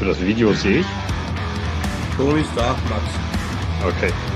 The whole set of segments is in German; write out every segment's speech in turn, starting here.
Für das Video sehe ich. Tony Stark, Max. Okay.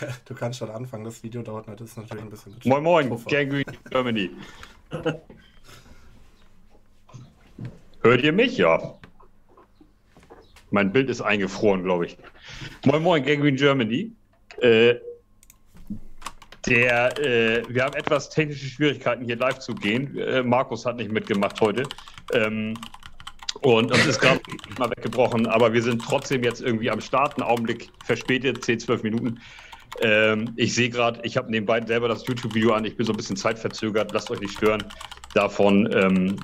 Du kannst schon anfangen, das Video dauert nicht, das ist natürlich ein bisschen. Moin Moin. Gangrene Germany. Hört ihr mich? Ja. Mein Bild ist eingefroren, glaube ich. Moin Moin, Gangrene Germany. Äh, der, äh, wir haben etwas technische Schwierigkeiten, hier live zu gehen. Äh, Markus hat nicht mitgemacht heute. Ähm, und uns ist gerade mal weggebrochen, aber wir sind trotzdem jetzt irgendwie am Start. Einen Augenblick verspätet, 10, 12 Minuten. Ähm, ich sehe gerade, ich habe nebenbei selber das YouTube-Video an. Ich bin so ein bisschen zeitverzögert. Lasst euch nicht stören. Davon, ähm,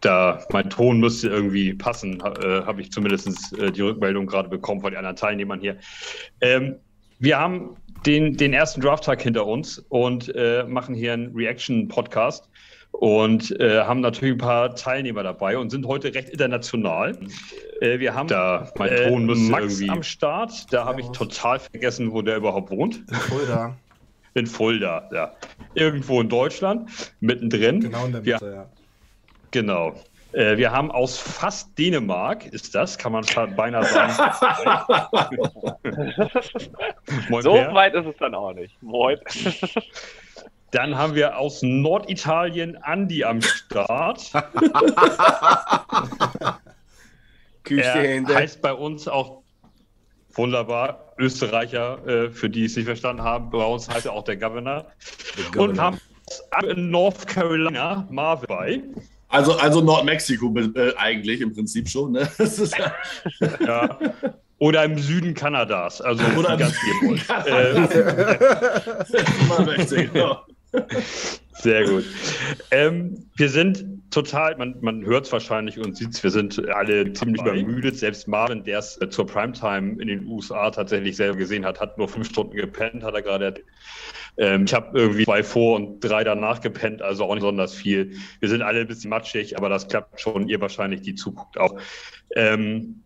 da mein Ton müsste irgendwie passen, äh, habe ich zumindest äh, die Rückmeldung gerade bekommen von den anderen Teilnehmern hier. Ähm, wir haben den, den ersten Drafttag hinter uns und äh, machen hier einen Reaction-Podcast und äh, haben natürlich ein paar Teilnehmer dabei und sind heute recht international. Äh, wir haben da mein äh, Ton müsste Max irgendwie- am Start. Da habe ich total vergessen, wo der überhaupt wohnt. Fulda, In Fulda, ja. Irgendwo in Deutschland, mittendrin. genau in der Wir- Mitte, ja. Genau. Äh, wir haben aus fast Dänemark, ist das, kann man beinahe sagen. Moin, So weit ist es dann auch nicht. Moin. Dann haben wir aus Norditalien Andi am Start. Küss die Er Hände. heißt bei uns auch wunderbar Österreicher, äh, für die es nicht verstanden haben. Bei uns heißt er auch der Governor. Und haben aus North Carolina Marvin bei. Also, also Nordmexiko äh, eigentlich im Prinzip schon. Ne? Ja. Oder im Süden Kanadas. Also Oder im ganz Süden viel. Äh, man möchte, genau. Sehr gut. Ähm, wir sind total, man, man hört es wahrscheinlich und sieht es, wir sind alle ziemlich übermüdet. Selbst Marvin, der es äh, zur Primetime in den USA tatsächlich selber gesehen hat, hat nur fünf Stunden gepennt, hat er gerade. Ähm, ich habe irgendwie zwei vor und drei danach gepennt, also auch nicht besonders viel. Wir sind alle ein bisschen matschig, aber das klappt schon. Ihr wahrscheinlich, die zuguckt auch. Ähm,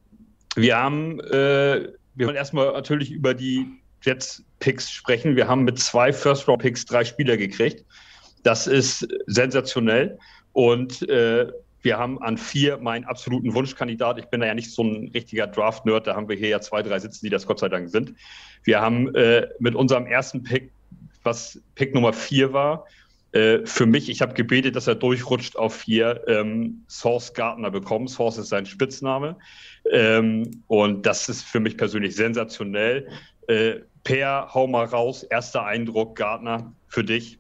wir haben, äh, wir wollen erstmal natürlich über die Jets-Picks sprechen. Wir haben mit zwei First-Round-Picks drei Spieler gekriegt. Das ist sensationell. Und äh, wir haben an vier meinen absoluten Wunschkandidat. Ich bin da ja nicht so ein richtiger Draft-Nerd. Da haben wir hier ja zwei, drei sitzen, die das Gott sei Dank sind. Wir haben äh, mit unserem ersten Pick, was Pick Nummer vier war, äh, für mich, ich habe gebetet, dass er durchrutscht auf vier, ähm, Source Gardner bekommen. Source ist sein Spitzname. Ähm, und das ist für mich persönlich sensationell. Äh, per, hau mal raus. Erster Eindruck, Gardner, für dich.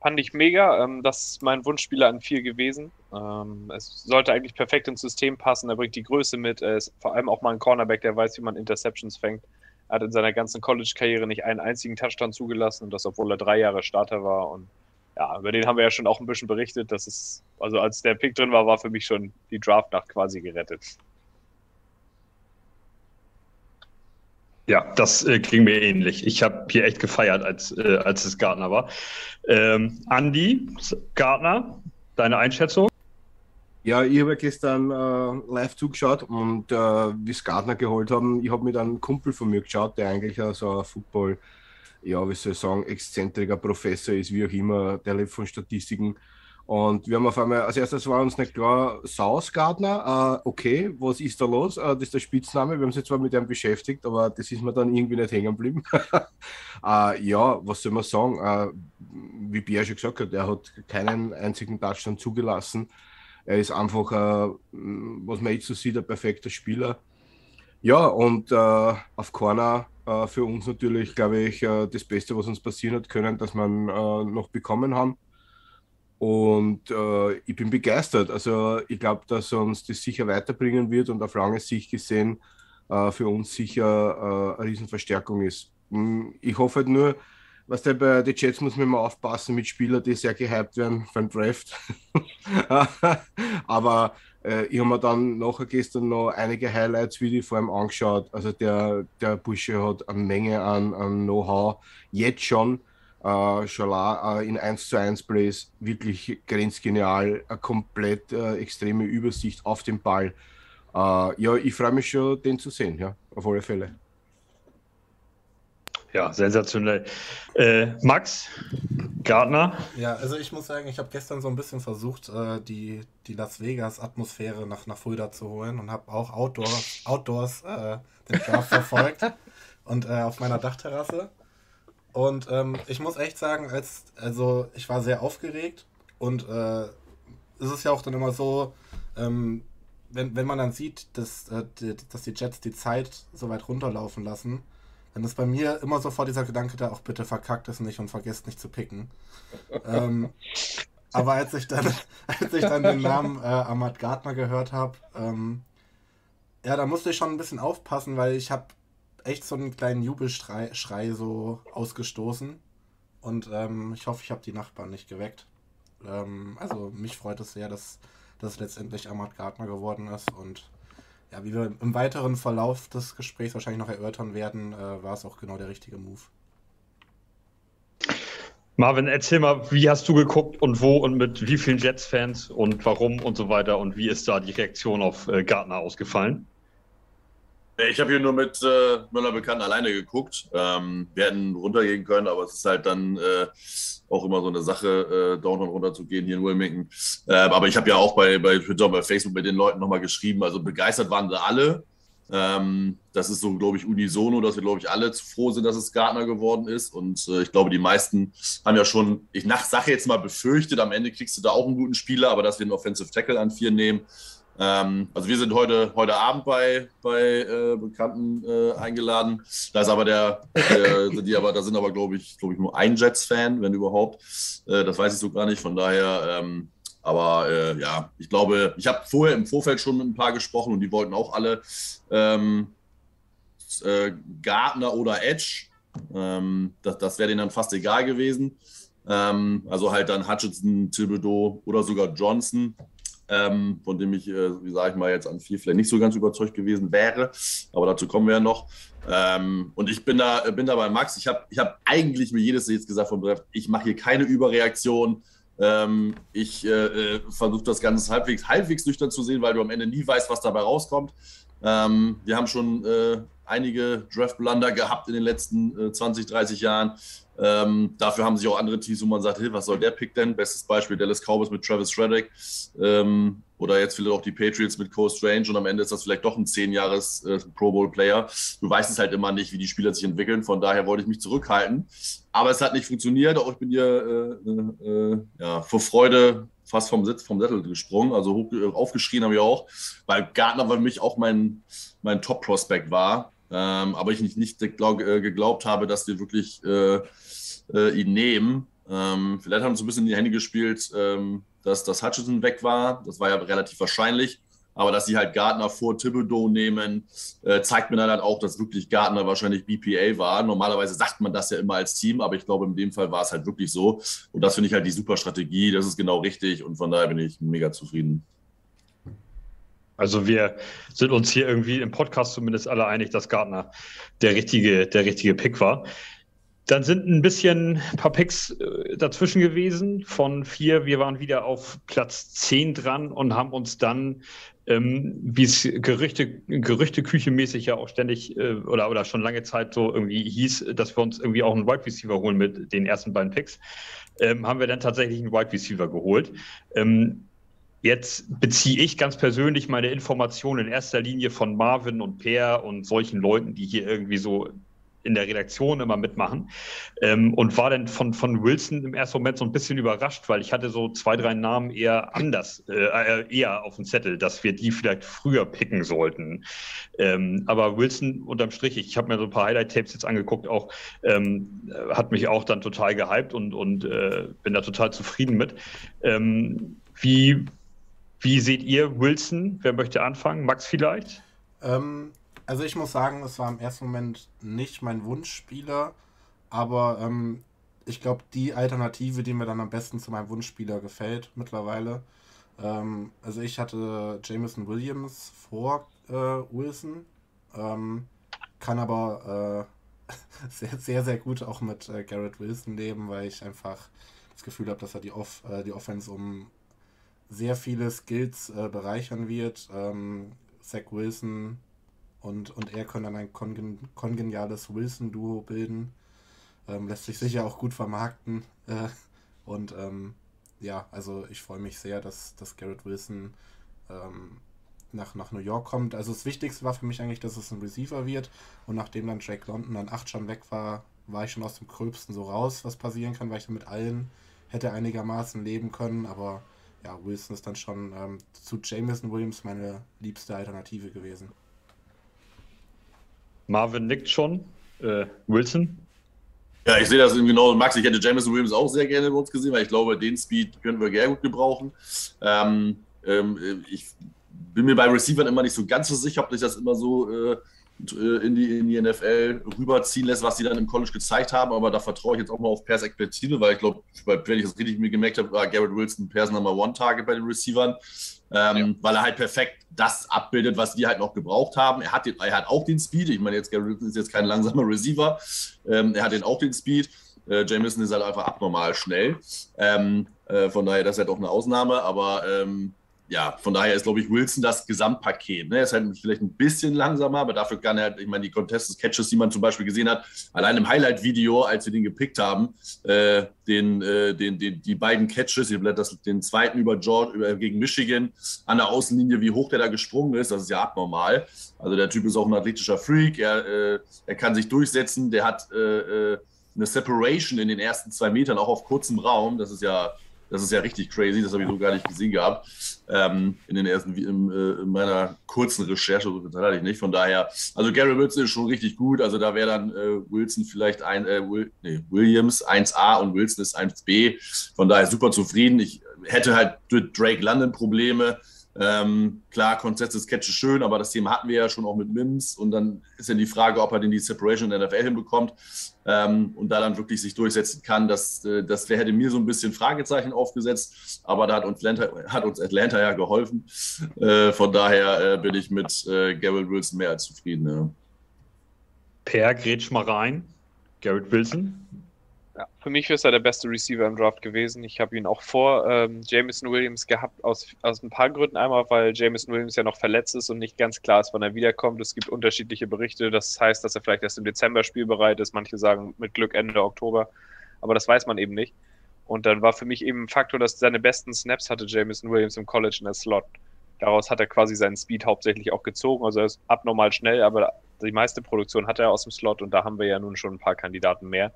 Fand ich mega. Ähm, das ist mein Wunschspieler an vier gewesen. Ähm, es sollte eigentlich perfekt ins System passen. Er bringt die Größe mit. Er ist vor allem auch mal ein Cornerback, der weiß, wie man Interceptions fängt. Er hat in seiner ganzen College-Karriere nicht einen einzigen Touchdown zugelassen und das, obwohl er drei Jahre Starter war. Und ja, über den haben wir ja schon auch ein bisschen berichtet. Das ist, also als der Pick drin war, war für mich schon die Draftnacht quasi gerettet. Ja, das äh, ging mir ähnlich. Ich habe hier echt gefeiert, als, äh, als es Gardner war. Ähm, Andi, Gardner, deine Einschätzung? Ja, ich habe gestern äh, live zugeschaut und äh, wie es Gardner geholt haben, ich habe mit einem Kumpel von mir geschaut, der eigentlich so ein Football, ja, wie soll ich sagen, exzentriker Professor ist, wie auch immer, der lebt von Statistiken. Und wir haben auf einmal, als erstes war uns nicht klar, Saus Gardner, äh, okay, was ist da los? Äh, das ist der Spitzname, wir haben uns zwar mit ihm beschäftigt, aber das ist mir dann irgendwie nicht hängen geblieben. äh, ja, was soll man sagen? Äh, wie Bia schon gesagt hat, er hat keinen einzigen Touchdown zugelassen. Er ist einfach, äh, was man jetzt so sieht, ein perfekter Spieler. Ja, und äh, auf Corner für uns natürlich, glaube ich, das Beste, was uns passieren hat können, dass wir noch bekommen haben. Und äh, ich bin begeistert. Also ich glaube, dass uns das sicher weiterbringen wird und auf lange Sicht gesehen äh, für uns sicher äh, eine Riesenverstärkung ist. Hm, Ich hoffe halt nur, was der bei den Jets muss man immer aufpassen mit Spielern, die sehr gehypt werden den Draft. Aber Äh, ich habe mir dann nachher gestern noch einige Highlights wie die vor ihm angeschaut. Also der, der Bursche hat eine Menge an, an Know-how jetzt schon. Äh, Schala äh, in 1 zu 1 Plays wirklich grenzgenial, eine komplett äh, extreme Übersicht auf dem Ball. Äh, ja, ich freue mich schon, den zu sehen, ja, auf alle Fälle. Ja, sensationell. Äh, Max, Gardner. Ja, also ich muss sagen, ich habe gestern so ein bisschen versucht, äh, die, die Las Vegas-Atmosphäre nach, nach Fulda zu holen und habe auch Outdoors, Outdoors äh, den Draft verfolgt und äh, auf meiner Dachterrasse. Und ähm, ich muss echt sagen, als, also ich war sehr aufgeregt und äh, es ist ja auch dann immer so, ähm, wenn, wenn man dann sieht, dass, äh, die, dass die Jets die Zeit so weit runterlaufen lassen, dann ist bei mir immer sofort dieser Gedanke da, auch bitte verkackt es nicht und vergesst nicht zu picken. ähm, aber als ich dann, als ich dann den Namen äh, Ahmad Gardner gehört habe, ähm, ja, da musste ich schon ein bisschen aufpassen, weil ich habe echt so einen kleinen Jubelschrei Schrei so ausgestoßen. Und ähm, ich hoffe, ich habe die Nachbarn nicht geweckt. Ähm, also mich freut es sehr, dass das letztendlich Ahmad Gardner geworden ist. Und ja, wie wir im weiteren Verlauf des Gesprächs wahrscheinlich noch erörtern werden, äh, war es auch genau der richtige Move. Marvin, erzähl mal, wie hast du geguckt und wo und mit wie vielen Jets-Fans und warum und so weiter und wie ist da die Reaktion auf äh, Gardner ausgefallen? Ich habe hier nur mit äh, Müller bekannt alleine geguckt. Ähm, wir hätten runtergehen können, aber es ist halt dann äh, auch immer so eine Sache, äh, down und runter zu gehen hier in Wilmington. Äh, aber ich habe ja auch bei, bei Twitter, bei Facebook mit den Leuten nochmal geschrieben. Also begeistert waren sie alle. Ähm, das ist so, glaube ich, unisono, dass wir, glaube ich, alle froh sind, dass es Gardner geworden ist. Und äh, ich glaube, die meisten haben ja schon, ich nach Sache jetzt mal befürchtet, am Ende kriegst du da auch einen guten Spieler, aber dass wir einen Offensive Tackle an vier nehmen. Ähm, also wir sind heute, heute Abend bei, bei äh, Bekannten äh, eingeladen. Da ist aber der, der die aber, da sind aber, glaube ich, glaube ich, nur ein Jets-Fan, wenn überhaupt. Äh, das weiß ich so gar nicht. Von daher, ähm, aber äh, ja, ich glaube, ich habe vorher im Vorfeld schon mit ein paar gesprochen und die wollten auch alle ähm, äh, Gardner oder Edge. Ähm, das das wäre denen dann fast egal gewesen. Ähm, also halt dann Hutchinson, Thibodeau oder sogar Johnson ähm, von dem ich, äh, wie sage ich mal, jetzt an vier vielleicht nicht so ganz überzeugt gewesen wäre. Aber dazu kommen wir ja noch. Ähm, und ich bin da, bin da bei Max. Ich habe ich hab eigentlich mir jedes jetzt gesagt von ich mache hier keine Überreaktion. Ähm, ich äh, äh, versuche das Ganze halbwegs, halbwegs nüchtern zu sehen, weil du am Ende nie weißt, was dabei rauskommt. Ähm, wir haben schon äh, einige Draft-Blunder gehabt in den letzten äh, 20, 30 Jahren. Ähm, dafür haben sich auch andere Teams, wo man sagt, hey, was soll der Pick denn? Bestes Beispiel Dallas Cowboys mit Travis Shreddick ähm, oder jetzt vielleicht auch die Patriots mit Cole Strange und am Ende ist das vielleicht doch ein 10 Jahres äh, Pro Bowl Player. Du weißt es halt immer nicht, wie die Spieler sich entwickeln, von daher wollte ich mich zurückhalten. Aber es hat nicht funktioniert, auch ich bin hier äh, äh, ja, vor Freude fast vom Sitz, vom Sättel gesprungen, also hoch, äh, aufgeschrien habe ich auch, weil Gardner für mich auch mein, mein Top-Prospect war. Ähm, aber ich nicht, nicht glaub, äh, geglaubt habe, dass wir wirklich äh, äh, ihn nehmen. Ähm, vielleicht haben sie ein bisschen in die Hände gespielt, ähm, dass das Hutchinson weg war. Das war ja relativ wahrscheinlich. Aber dass sie halt Gardner vor Thibodeau nehmen, äh, zeigt mir dann halt auch, dass wirklich Gardner wahrscheinlich BPA war. Normalerweise sagt man das ja immer als Team, aber ich glaube, in dem Fall war es halt wirklich so. Und das finde ich halt die super Strategie. Das ist genau richtig. Und von daher bin ich mega zufrieden. Also wir sind uns hier irgendwie im Podcast zumindest alle einig, dass Gardner der richtige, der richtige Pick war. Dann sind ein bisschen ein paar Picks äh, dazwischen gewesen von vier. Wir waren wieder auf Platz zehn dran und haben uns dann, ähm, wie es Gerüchte, Gerüchteküche-mäßig ja auch ständig äh, oder, oder schon lange Zeit so irgendwie hieß, dass wir uns irgendwie auch einen Wide Receiver holen mit den ersten beiden Picks, ähm, haben wir dann tatsächlich einen Wide Receiver geholt. Ähm, Jetzt beziehe ich ganz persönlich meine Informationen in erster Linie von Marvin und Per und solchen Leuten, die hier irgendwie so in der Redaktion immer mitmachen. Ähm, und war dann von, von Wilson im ersten Moment so ein bisschen überrascht, weil ich hatte so zwei, drei Namen eher anders, äh, äh eher auf dem Zettel, dass wir die vielleicht früher picken sollten. Ähm, aber Wilson unterm Strich, ich habe mir so ein paar Highlight-Tapes jetzt angeguckt, auch ähm, hat mich auch dann total gehypt und, und äh, bin da total zufrieden mit. Ähm, wie, wie seht ihr Wilson? Wer möchte anfangen? Max vielleicht? Ähm, also ich muss sagen, es war im ersten Moment nicht mein Wunschspieler, aber ähm, ich glaube, die Alternative, die mir dann am besten zu meinem Wunschspieler gefällt mittlerweile, Ähm, also ich hatte Jameson Williams vor äh, Wilson, ähm, kann aber äh, sehr, sehr, sehr gut auch mit äh, Garrett Wilson leben, weil ich einfach das Gefühl habe, dass er die, Off äh, die Offense um sehr viele Skills äh, bereichern wird. Ähm, Zach Wilson und, und er können dann ein kongen kongeniales Wilson-Duo bilden. Ähm, lässt sich sicher auch gut vermarkten. Äh, und ähm, ja, also ich freue mich sehr, dass, dass Garrett Wilson ähm, nach, nach New York kommt. Also das Wichtigste war für mich eigentlich, dass es ein Receiver wird. Und nachdem dann Jake London dann acht schon weg war, war ich schon aus dem Gröbsten so raus, was passieren kann, weil ich dann mit allen hätte einigermaßen leben können. Aber ja, Wilson ist dann schon ähm, zu Jameson Williams meine liebste Alternative gewesen. Marvin nickt schon. Äh, Wilson? Ja, ich sehe das genau. Max, ich hätte Jameson Williams auch sehr gerne bei uns gesehen, weil ich glaube, den Speed können wir sehr gut gebrauchen. Ähm, ähm, ich bin mir bei Receivern immer nicht so ganz so sicher, ob sich das immer so äh, in, die, in die NFL rüberziehen lässt, was sie dann im College gezeigt haben. Aber da vertraue ich jetzt auch mal auf Pers Expertise, weil ich glaube, wenn ich das richtig mir gemerkt habe, war Garrett Wilson Pers Number One Target bei den Receivern. Ähm, ja. Weil er halt perfekt das abbildet, was die halt noch gebraucht haben. Er hat, den, er hat auch den Speed. Ich meine, jetzt Garrett Wilson ist jetzt kein langsamer Receiver. Ähm, er hat den auch den Speed. Äh, Jameson ist halt einfach abnormal schnell. Ähm, äh, von daher, das ist halt auch eine Ausnahme. Aber ähm, ja, von daher ist, glaube ich, Wilson das Gesamtpaket. Ne? Er ist halt vielleicht ein bisschen langsamer, aber dafür kann er, ich meine, die Contested Catches, die man zum Beispiel gesehen hat, allein im Highlight-Video, als wir den gepickt haben, äh, den, äh, den, den, die beiden Catches, das, den zweiten über George über, gegen Michigan an der Außenlinie, wie hoch der da gesprungen ist, das ist ja abnormal. Also der Typ ist auch ein athletischer Freak, er, äh, er kann sich durchsetzen, der hat äh, äh, eine Separation in den ersten zwei Metern, auch auf kurzem Raum, das ist ja das ist ja richtig crazy, das habe ich so gar nicht gesehen gehabt. Ähm, in den ersten, in, äh, in meiner kurzen Recherche, so hatte ich nicht. Von daher, also Gary Wilson ist schon richtig gut. Also da wäre dann äh, Wilson vielleicht ein, äh, Will, nee, Williams 1A und Wilson ist 1B. Von daher super zufrieden. Ich hätte halt durch Drake London Probleme. Ähm, klar, Konzept des Catch ist schön, aber das Thema hatten wir ja schon auch mit Mims. Und dann ist ja die Frage, ob er denn die Separation in der NFL hinbekommt ähm, und da dann wirklich sich durchsetzen kann. Das, äh, das hätte mir so ein bisschen Fragezeichen aufgesetzt, aber da hat uns Atlanta, hat uns Atlanta ja geholfen. Äh, von daher äh, bin ich mit äh, Garrett Wilson mehr als zufrieden. Ja. Per, grätsch mal rein. Garrett Wilson. Ja, für mich ist er der beste Receiver im Draft gewesen. Ich habe ihn auch vor ähm, Jameson Williams gehabt, aus, aus ein paar Gründen. Einmal, weil Jameson Williams ja noch verletzt ist und nicht ganz klar ist, wann er wiederkommt. Es gibt unterschiedliche Berichte. Das heißt, dass er vielleicht erst im Dezember spielbereit ist. Manche sagen mit Glück Ende Oktober. Aber das weiß man eben nicht. Und dann war für mich eben ein Faktor, dass seine besten Snaps hatte Jameson Williams im College in der Slot. Daraus hat er quasi seinen Speed hauptsächlich auch gezogen. Also er ist abnormal schnell, aber die meiste Produktion hat er aus dem Slot und da haben wir ja nun schon ein paar Kandidaten mehr.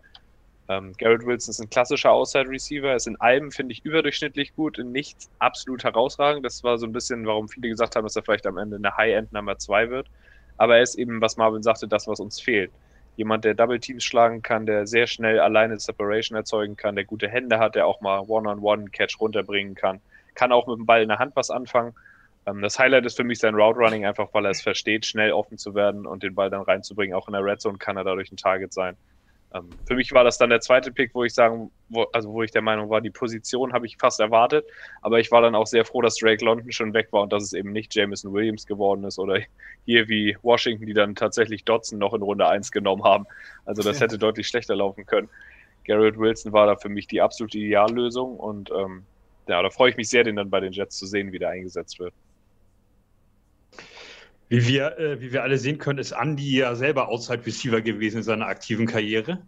Ähm, Garrett Wilson ist ein klassischer Outside Receiver, ist in allem, finde ich, überdurchschnittlich gut, in nichts absolut herausragend. Das war so ein bisschen, warum viele gesagt haben, dass er vielleicht am Ende eine High-End Nummer 2 wird. Aber er ist eben, was Marvin sagte, das, was uns fehlt. Jemand, der Double Teams schlagen kann, der sehr schnell alleine Separation erzeugen kann, der gute Hände hat, der auch mal One-on-One-Catch runterbringen kann, kann auch mit dem Ball in der Hand was anfangen. Ähm, das Highlight ist für mich sein Route Running, einfach weil er es versteht, schnell offen zu werden und den Ball dann reinzubringen. Auch in der Red Zone kann er dadurch ein Target sein. Ähm, für mich war das dann der zweite Pick, wo ich sagen, wo, also wo ich der Meinung war, die Position habe ich fast erwartet, aber ich war dann auch sehr froh, dass Drake London schon weg war und dass es eben nicht Jameson Williams geworden ist oder hier wie Washington, die dann tatsächlich Dotson noch in Runde 1 genommen haben. Also das hätte deutlich schlechter laufen können. Garrett Wilson war da für mich die absolute Ideallösung und ähm, ja, da freue ich mich sehr, den dann bei den Jets zu sehen, wie der eingesetzt wird. Wie wir, äh, wie wir alle sehen können, ist Andy ja selber Outside Receiver gewesen in seiner aktiven Karriere.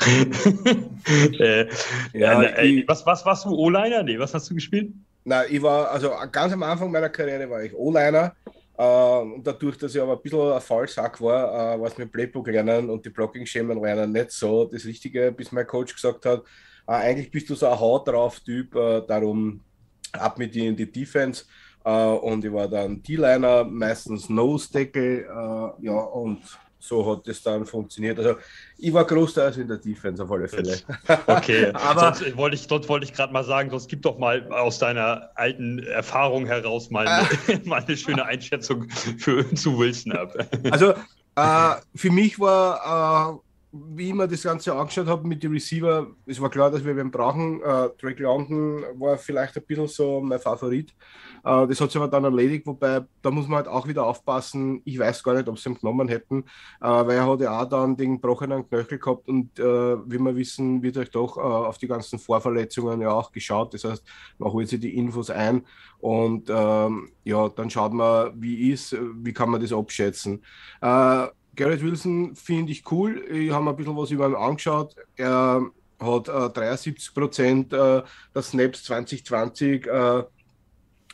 äh, ja, äh, ich, was, was warst du? O-Liner? Nee, was hast du gespielt? Na, ich war, also ganz am Anfang meiner Karriere war ich O-Liner. Äh, und dadurch, dass ich aber ein bisschen ein Fallsack war, äh, war es mit Playbook lernen und die Blocking-Schemen lernen nicht so das Richtige, bis mein Coach gesagt hat, äh, eigentlich bist du so ein Haut drauf Typ, äh, darum ab mit dir in die Defense. Uh, und ich war dann D-Liner, meistens Nose-Tackle, uh, ja, und so hat es dann funktioniert. Also ich war großteils in der Defense auf alle Fälle. Okay, aber sonst wollte ich, dort wollte ich gerade mal sagen, sonst gib doch mal aus deiner alten Erfahrung heraus mal eine, mal eine schöne Einschätzung für, zu Wilson ab. Also äh, für mich war, äh, wie ich mir das Ganze angeschaut habe mit den Receiver, es war klar, dass wir wen brauchen. Äh, Drake London war vielleicht ein bisschen so mein Favorit. Äh, das hat sich aber dann erledigt, wobei da muss man halt auch wieder aufpassen. Ich weiß gar nicht, ob sie ihn genommen hätten, äh, weil er hat ja auch dann den gebrochenen Knöchel gehabt und äh, wie wir wissen, wird euch doch äh, auf die ganzen Vorverletzungen ja auch geschaut. Das heißt, man holt sich die Infos ein und ähm, ja, dann schaut man, wie ist, wie kann man das abschätzen. Äh, Garrett Wilson finde ich cool. Ich habe ein bisschen was über ihn angeschaut. Er hat äh, 73 Prozent äh, der Snaps 2020 äh, äh,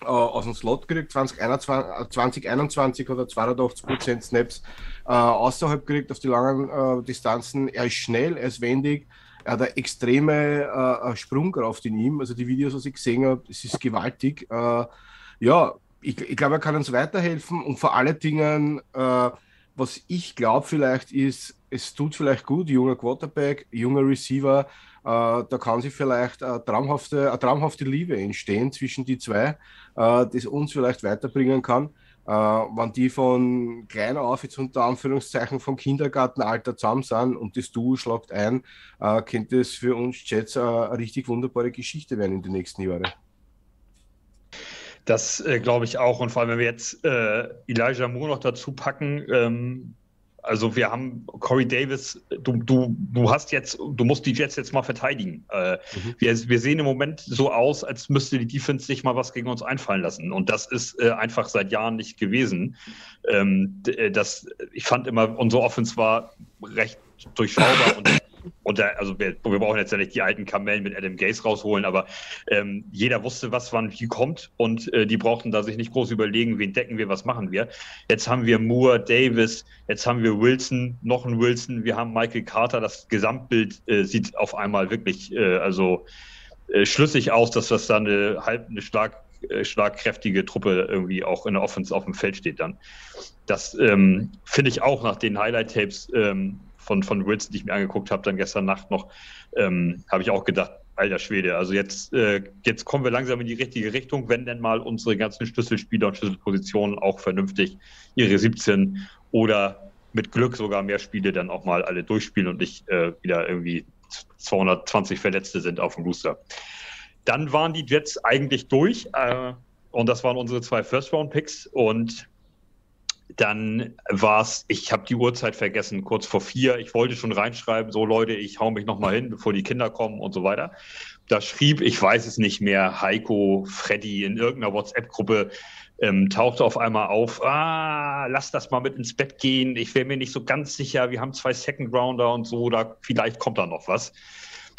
aus dem Slot gekriegt. 2021, 2021 hat er 82 Prozent Snaps äh, außerhalb gekriegt auf die langen äh, Distanzen. Er ist schnell, er ist wendig. Er hat eine extreme Sprungkraft in ihm. Also die Videos, was ich gesehen habe, es ist gewaltig. ja, ich, ich glaube, er kann uns weiterhelfen und vor allen Dingen was ich glaube vielleicht ist, es tut vielleicht gut, junger Quarterback, junger Receiver, äh, da kann sich vielleicht eine traumhafte, eine traumhafte Liebe entstehen zwischen die zwei, äh, das uns vielleicht weiterbringen kann. Äh, wenn die von klein auf, jetzt unter Anführungszeichen vom Kindergartenalter zusammen sind und das Duo schlagt ein, äh, könnte es für uns Jets eine richtig wunderbare Geschichte werden in den nächsten Jahren. Das äh, glaube ich auch. Und vor allem, wenn wir jetzt äh, Elijah Moore noch dazu packen, ähm, also wir haben Corey Davis, du, du, du hast jetzt, du musst die Jets jetzt mal verteidigen. Äh, mhm. wir, wir sehen im Moment so aus, als müsste die Defense sich mal was gegen uns einfallen lassen. Und das ist äh, einfach seit Jahren nicht gewesen. Ähm, äh, das, ich fand immer, unsere Offense war recht durchschaubar und und da, also wir, wir, brauchen jetzt ja nicht die alten Kamellen mit Adam Gaze rausholen, aber ähm, jeder wusste, was wann wie kommt und äh, die brauchten da sich nicht groß überlegen, wen decken wir, was machen wir. Jetzt haben wir Moore, Davis, jetzt haben wir Wilson, noch ein Wilson, wir haben Michael Carter. Das Gesamtbild äh, sieht auf einmal wirklich äh, also äh, schlüssig aus, dass das dann eine halb eine stark äh, schlagkräftige Truppe irgendwie auch in der Offense auf dem Feld steht dann. Das ähm, finde ich auch nach den Highlight-Tapes ähm, von, von Wilson, die ich mir angeguckt habe, dann gestern Nacht noch, ähm, habe ich auch gedacht, alter Schwede, also jetzt, äh, jetzt kommen wir langsam in die richtige Richtung, wenn denn mal unsere ganzen Schlüsselspieler und Schlüsselpositionen auch vernünftig ihre 17 oder mit Glück sogar mehr Spiele dann auch mal alle durchspielen und nicht äh, wieder irgendwie 220 Verletzte sind auf dem Booster. Dann waren die Jets eigentlich durch äh, und das waren unsere zwei First-Round-Picks und dann war es, ich habe die Uhrzeit vergessen, kurz vor vier. Ich wollte schon reinschreiben, so Leute, ich hau mich nochmal hin, bevor die Kinder kommen und so weiter. Da schrieb, ich weiß es nicht mehr, Heiko, Freddy in irgendeiner WhatsApp-Gruppe, ähm, tauchte auf einmal auf, ah, lass das mal mit ins Bett gehen. Ich wäre mir nicht so ganz sicher, wir haben zwei Second Rounder und so, da vielleicht kommt da noch was.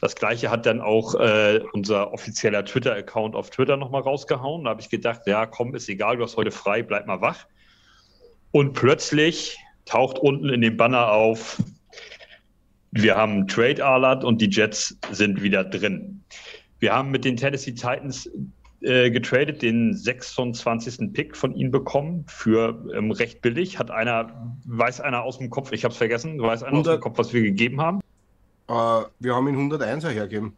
Das gleiche hat dann auch äh, unser offizieller Twitter-Account auf Twitter nochmal rausgehauen. Da habe ich gedacht, ja, komm, ist egal, du hast heute frei, bleib mal wach. Und plötzlich taucht unten in dem Banner auf, wir haben Trade Alert und die Jets sind wieder drin. Wir haben mit den Tennessee Titans äh, getradet, den 26. Pick von ihnen bekommen für ähm, recht billig. Hat einer, weiß einer aus dem Kopf, ich habe es vergessen, weiß einer 100, aus dem Kopf, was wir gegeben haben? Uh, wir haben ihn 101er hergegeben,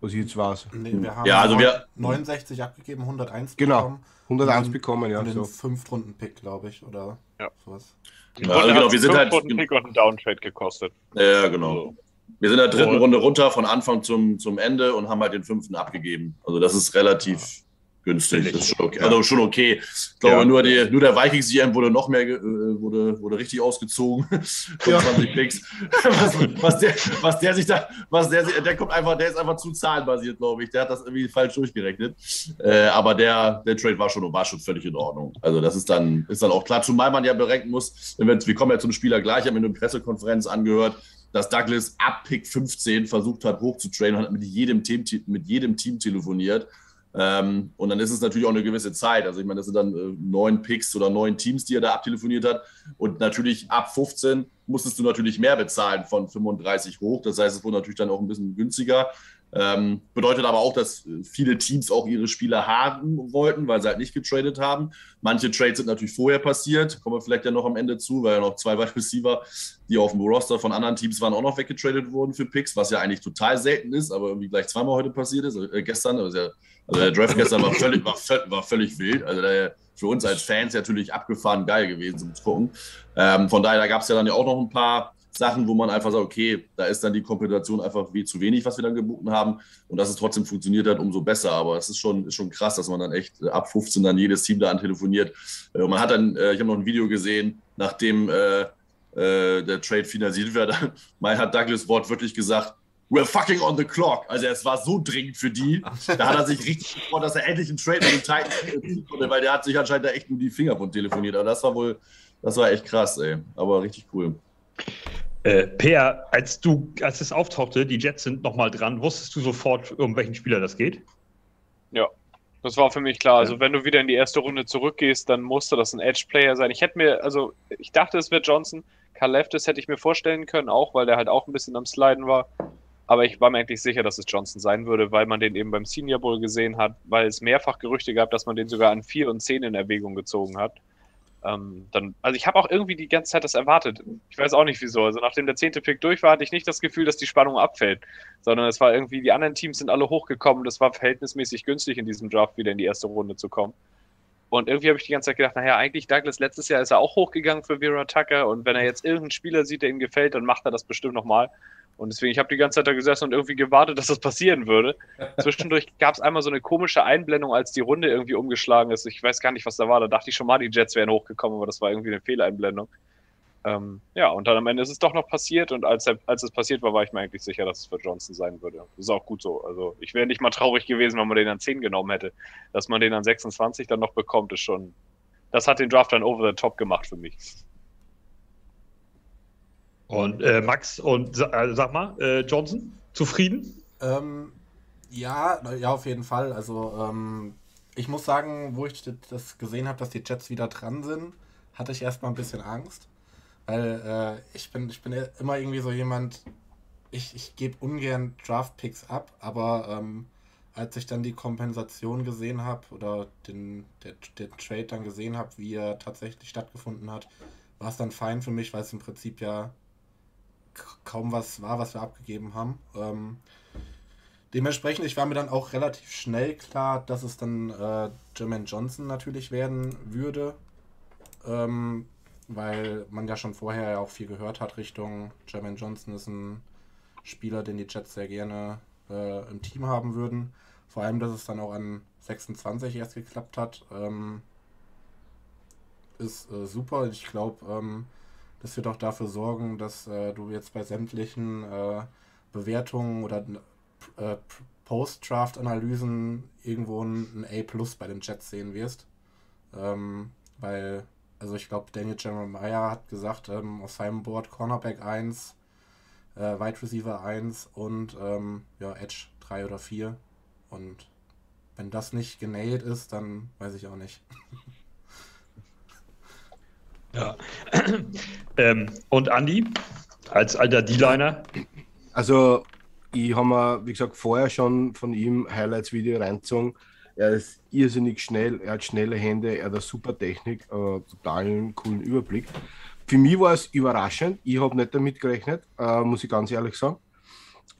was ich jetzt weiß. Nee, wir haben ja, also wir 69 abgegeben, 101 genau. bekommen. 101 bekommen, ja. Und so. Fünf-Runden-Pick, glaube ich, oder ja. sowas. Ja, also genau, wir sind halt. Pick und einen Downtrade gekostet. Ja, genau. Also. Wir sind in der dritten und Runde runter von Anfang zum, zum Ende und haben halt den fünften abgegeben. Also das ist relativ günstig. Das ist schon okay. Also schon okay. Ich glaube, ja. nur, die, nur der Vikings-GM wurde noch mehr, äh, wurde, wurde richtig ausgezogen. 25 Picks. Was, was, der, was der sich da, was der, der kommt einfach, der ist einfach zu zahlenbasiert, glaube ich. Der hat das irgendwie falsch durchgerechnet. Äh, aber der, der Trade war schon, war schon völlig in Ordnung. Also das ist dann, ist dann auch klar, zumal man ja berechnen muss, wenn wir, wir kommen ja zum Spieler gleich, haben wir eine Pressekonferenz angehört, dass Douglas ab Pick 15 versucht hat, hochzutrainen und hat mit jedem Team, mit jedem Team telefoniert ähm, und dann ist es natürlich auch eine gewisse Zeit. Also ich meine, das sind dann äh, neun Picks oder neun Teams, die er da abtelefoniert hat. Und natürlich ab 15 musstest du natürlich mehr bezahlen von 35 hoch. Das heißt, es wurde natürlich dann auch ein bisschen günstiger. Ähm, bedeutet aber auch, dass viele Teams auch ihre Spieler haben wollten, weil sie halt nicht getradet haben. Manche Trades sind natürlich vorher passiert, kommen wir vielleicht ja noch am Ende zu, weil ja noch zwei weitere Receiver, die auf dem Roster von anderen Teams waren, auch noch weggetradet wurden für Picks, was ja eigentlich total selten ist, aber irgendwie gleich zweimal heute passiert ist, äh, gestern. Also, ja, also, der Draft gestern war völlig, war, war völlig wild. Also der, für uns als Fans natürlich abgefahren geil gewesen zum Gucken. Ähm, von daher, da gab es ja dann ja auch noch ein paar Sachen, wo man einfach sagt, okay, da ist dann die Kompensation einfach wie zu wenig, was wir dann geboten haben. Und dass es trotzdem funktioniert hat, umso besser. Aber es ist schon, ist schon krass, dass man dann echt äh, ab 15 dann jedes Team da antelefoniert. Äh, man hat dann, äh, ich habe noch ein Video gesehen, nachdem äh, äh, der Trade finalisiert wird, mal hat Douglas Ward wirklich gesagt, we're fucking on the clock. Also es war so dringend für die. Da hat er sich richtig gefreut, dass er endlich einen Trade mit den Titans ziehen konnte, weil der hat sich anscheinend da echt nur die Finger von telefoniert. Aber das war wohl, das war echt krass, ey. Aber richtig cool. Äh, per, als du, als es auftauchte, die Jets sind nochmal dran, wusstest du sofort, um welchen Spieler das geht? Ja, das war für mich klar. Also wenn du wieder in die erste Runde zurückgehst, dann musste das ein Edge-Player sein. Ich hätte mir, also ich dachte, es wird Johnson. Karl Leftis hätte ich mir vorstellen können, auch weil der halt auch ein bisschen am Sliden war. Aber ich war mir eigentlich sicher, dass es Johnson sein würde, weil man den eben beim Senior Bowl gesehen hat, weil es mehrfach Gerüchte gab, dass man den sogar an 4 und 10 in Erwägung gezogen hat. Ähm, dann, also ich habe auch irgendwie die ganze Zeit das erwartet. Ich weiß auch nicht wieso. Also nachdem der zehnte Pick durch war, hatte ich nicht das Gefühl, dass die Spannung abfällt, sondern es war irgendwie, die anderen Teams sind alle hochgekommen. Das war verhältnismäßig günstig in diesem Draft wieder in die erste Runde zu kommen. Und irgendwie habe ich die ganze Zeit gedacht, naja, eigentlich Douglas letztes Jahr ist er auch hochgegangen für Vera Tucker und wenn er jetzt irgendeinen Spieler sieht, der ihm gefällt, dann macht er das bestimmt nochmal. Und deswegen, ich habe die ganze Zeit da gesessen und irgendwie gewartet, dass das passieren würde. Zwischendurch gab es einmal so eine komische Einblendung, als die Runde irgendwie umgeschlagen ist. Ich weiß gar nicht, was da war. Da dachte ich schon mal, die Jets wären hochgekommen, aber das war irgendwie eine Fehleinblendung. Ähm, ja, und dann am Ende ist es doch noch passiert und als, er, als es passiert war, war ich mir eigentlich sicher, dass es für Johnson sein würde. Das ist auch gut so. Also ich wäre nicht mal traurig gewesen, wenn man den an 10 genommen hätte. Dass man den an 26 dann noch bekommt, ist schon. Das hat den Draft dann over the top gemacht für mich. Und äh, Max und äh, sag mal, äh, Johnson, zufrieden? Ähm, ja, ja, auf jeden Fall. Also ähm, ich muss sagen, wo ich das gesehen habe, dass die Jets wieder dran sind, hatte ich erstmal ein bisschen Angst. Weil äh, ich, bin, ich bin immer irgendwie so jemand, ich, ich gebe ungern Draft-Picks ab, aber ähm, als ich dann die Kompensation gesehen habe oder den, der, den Trade dann gesehen habe, wie er tatsächlich stattgefunden hat, war es dann fein für mich, weil es im Prinzip ja kaum was war, was wir abgegeben haben. Ähm, dementsprechend, ich war mir dann auch relativ schnell klar, dass es dann äh, Jermaine Johnson natürlich werden würde. Ähm, weil man ja schon vorher ja auch viel gehört hat Richtung Jermaine Johnson ist ein Spieler, den die Jets sehr gerne äh, im Team haben würden. Vor allem, dass es dann auch an 26 erst geklappt hat, ähm, ist äh, super. Ich glaube, ähm, das wird auch dafür sorgen, dass äh, du jetzt bei sämtlichen äh, Bewertungen oder äh, Post-Draft-Analysen irgendwo ein, A Plus bei den Jets sehen wirst. Ähm, weil, also ich glaube, Daniel Jeremiah hat gesagt, ähm, auf seinem Board Cornerback 1, äh, Wide Receiver 1 und ähm, ja, Edge 3 oder 4. Und wenn das nicht genäht ist, dann weiß ich auch nicht. Ja. ähm, und Andy, als alter D-Liner? Also, ich habe mir, wie gesagt, vorher schon von ihm Highlights-Video reingezogen. Er ist irrsinnig schnell, er hat schnelle Hände, er hat eine super Technik, äh, totalen coolen Überblick. Für mich war es überraschend, ich habe nicht damit gerechnet, äh, muss ich ganz ehrlich sagen.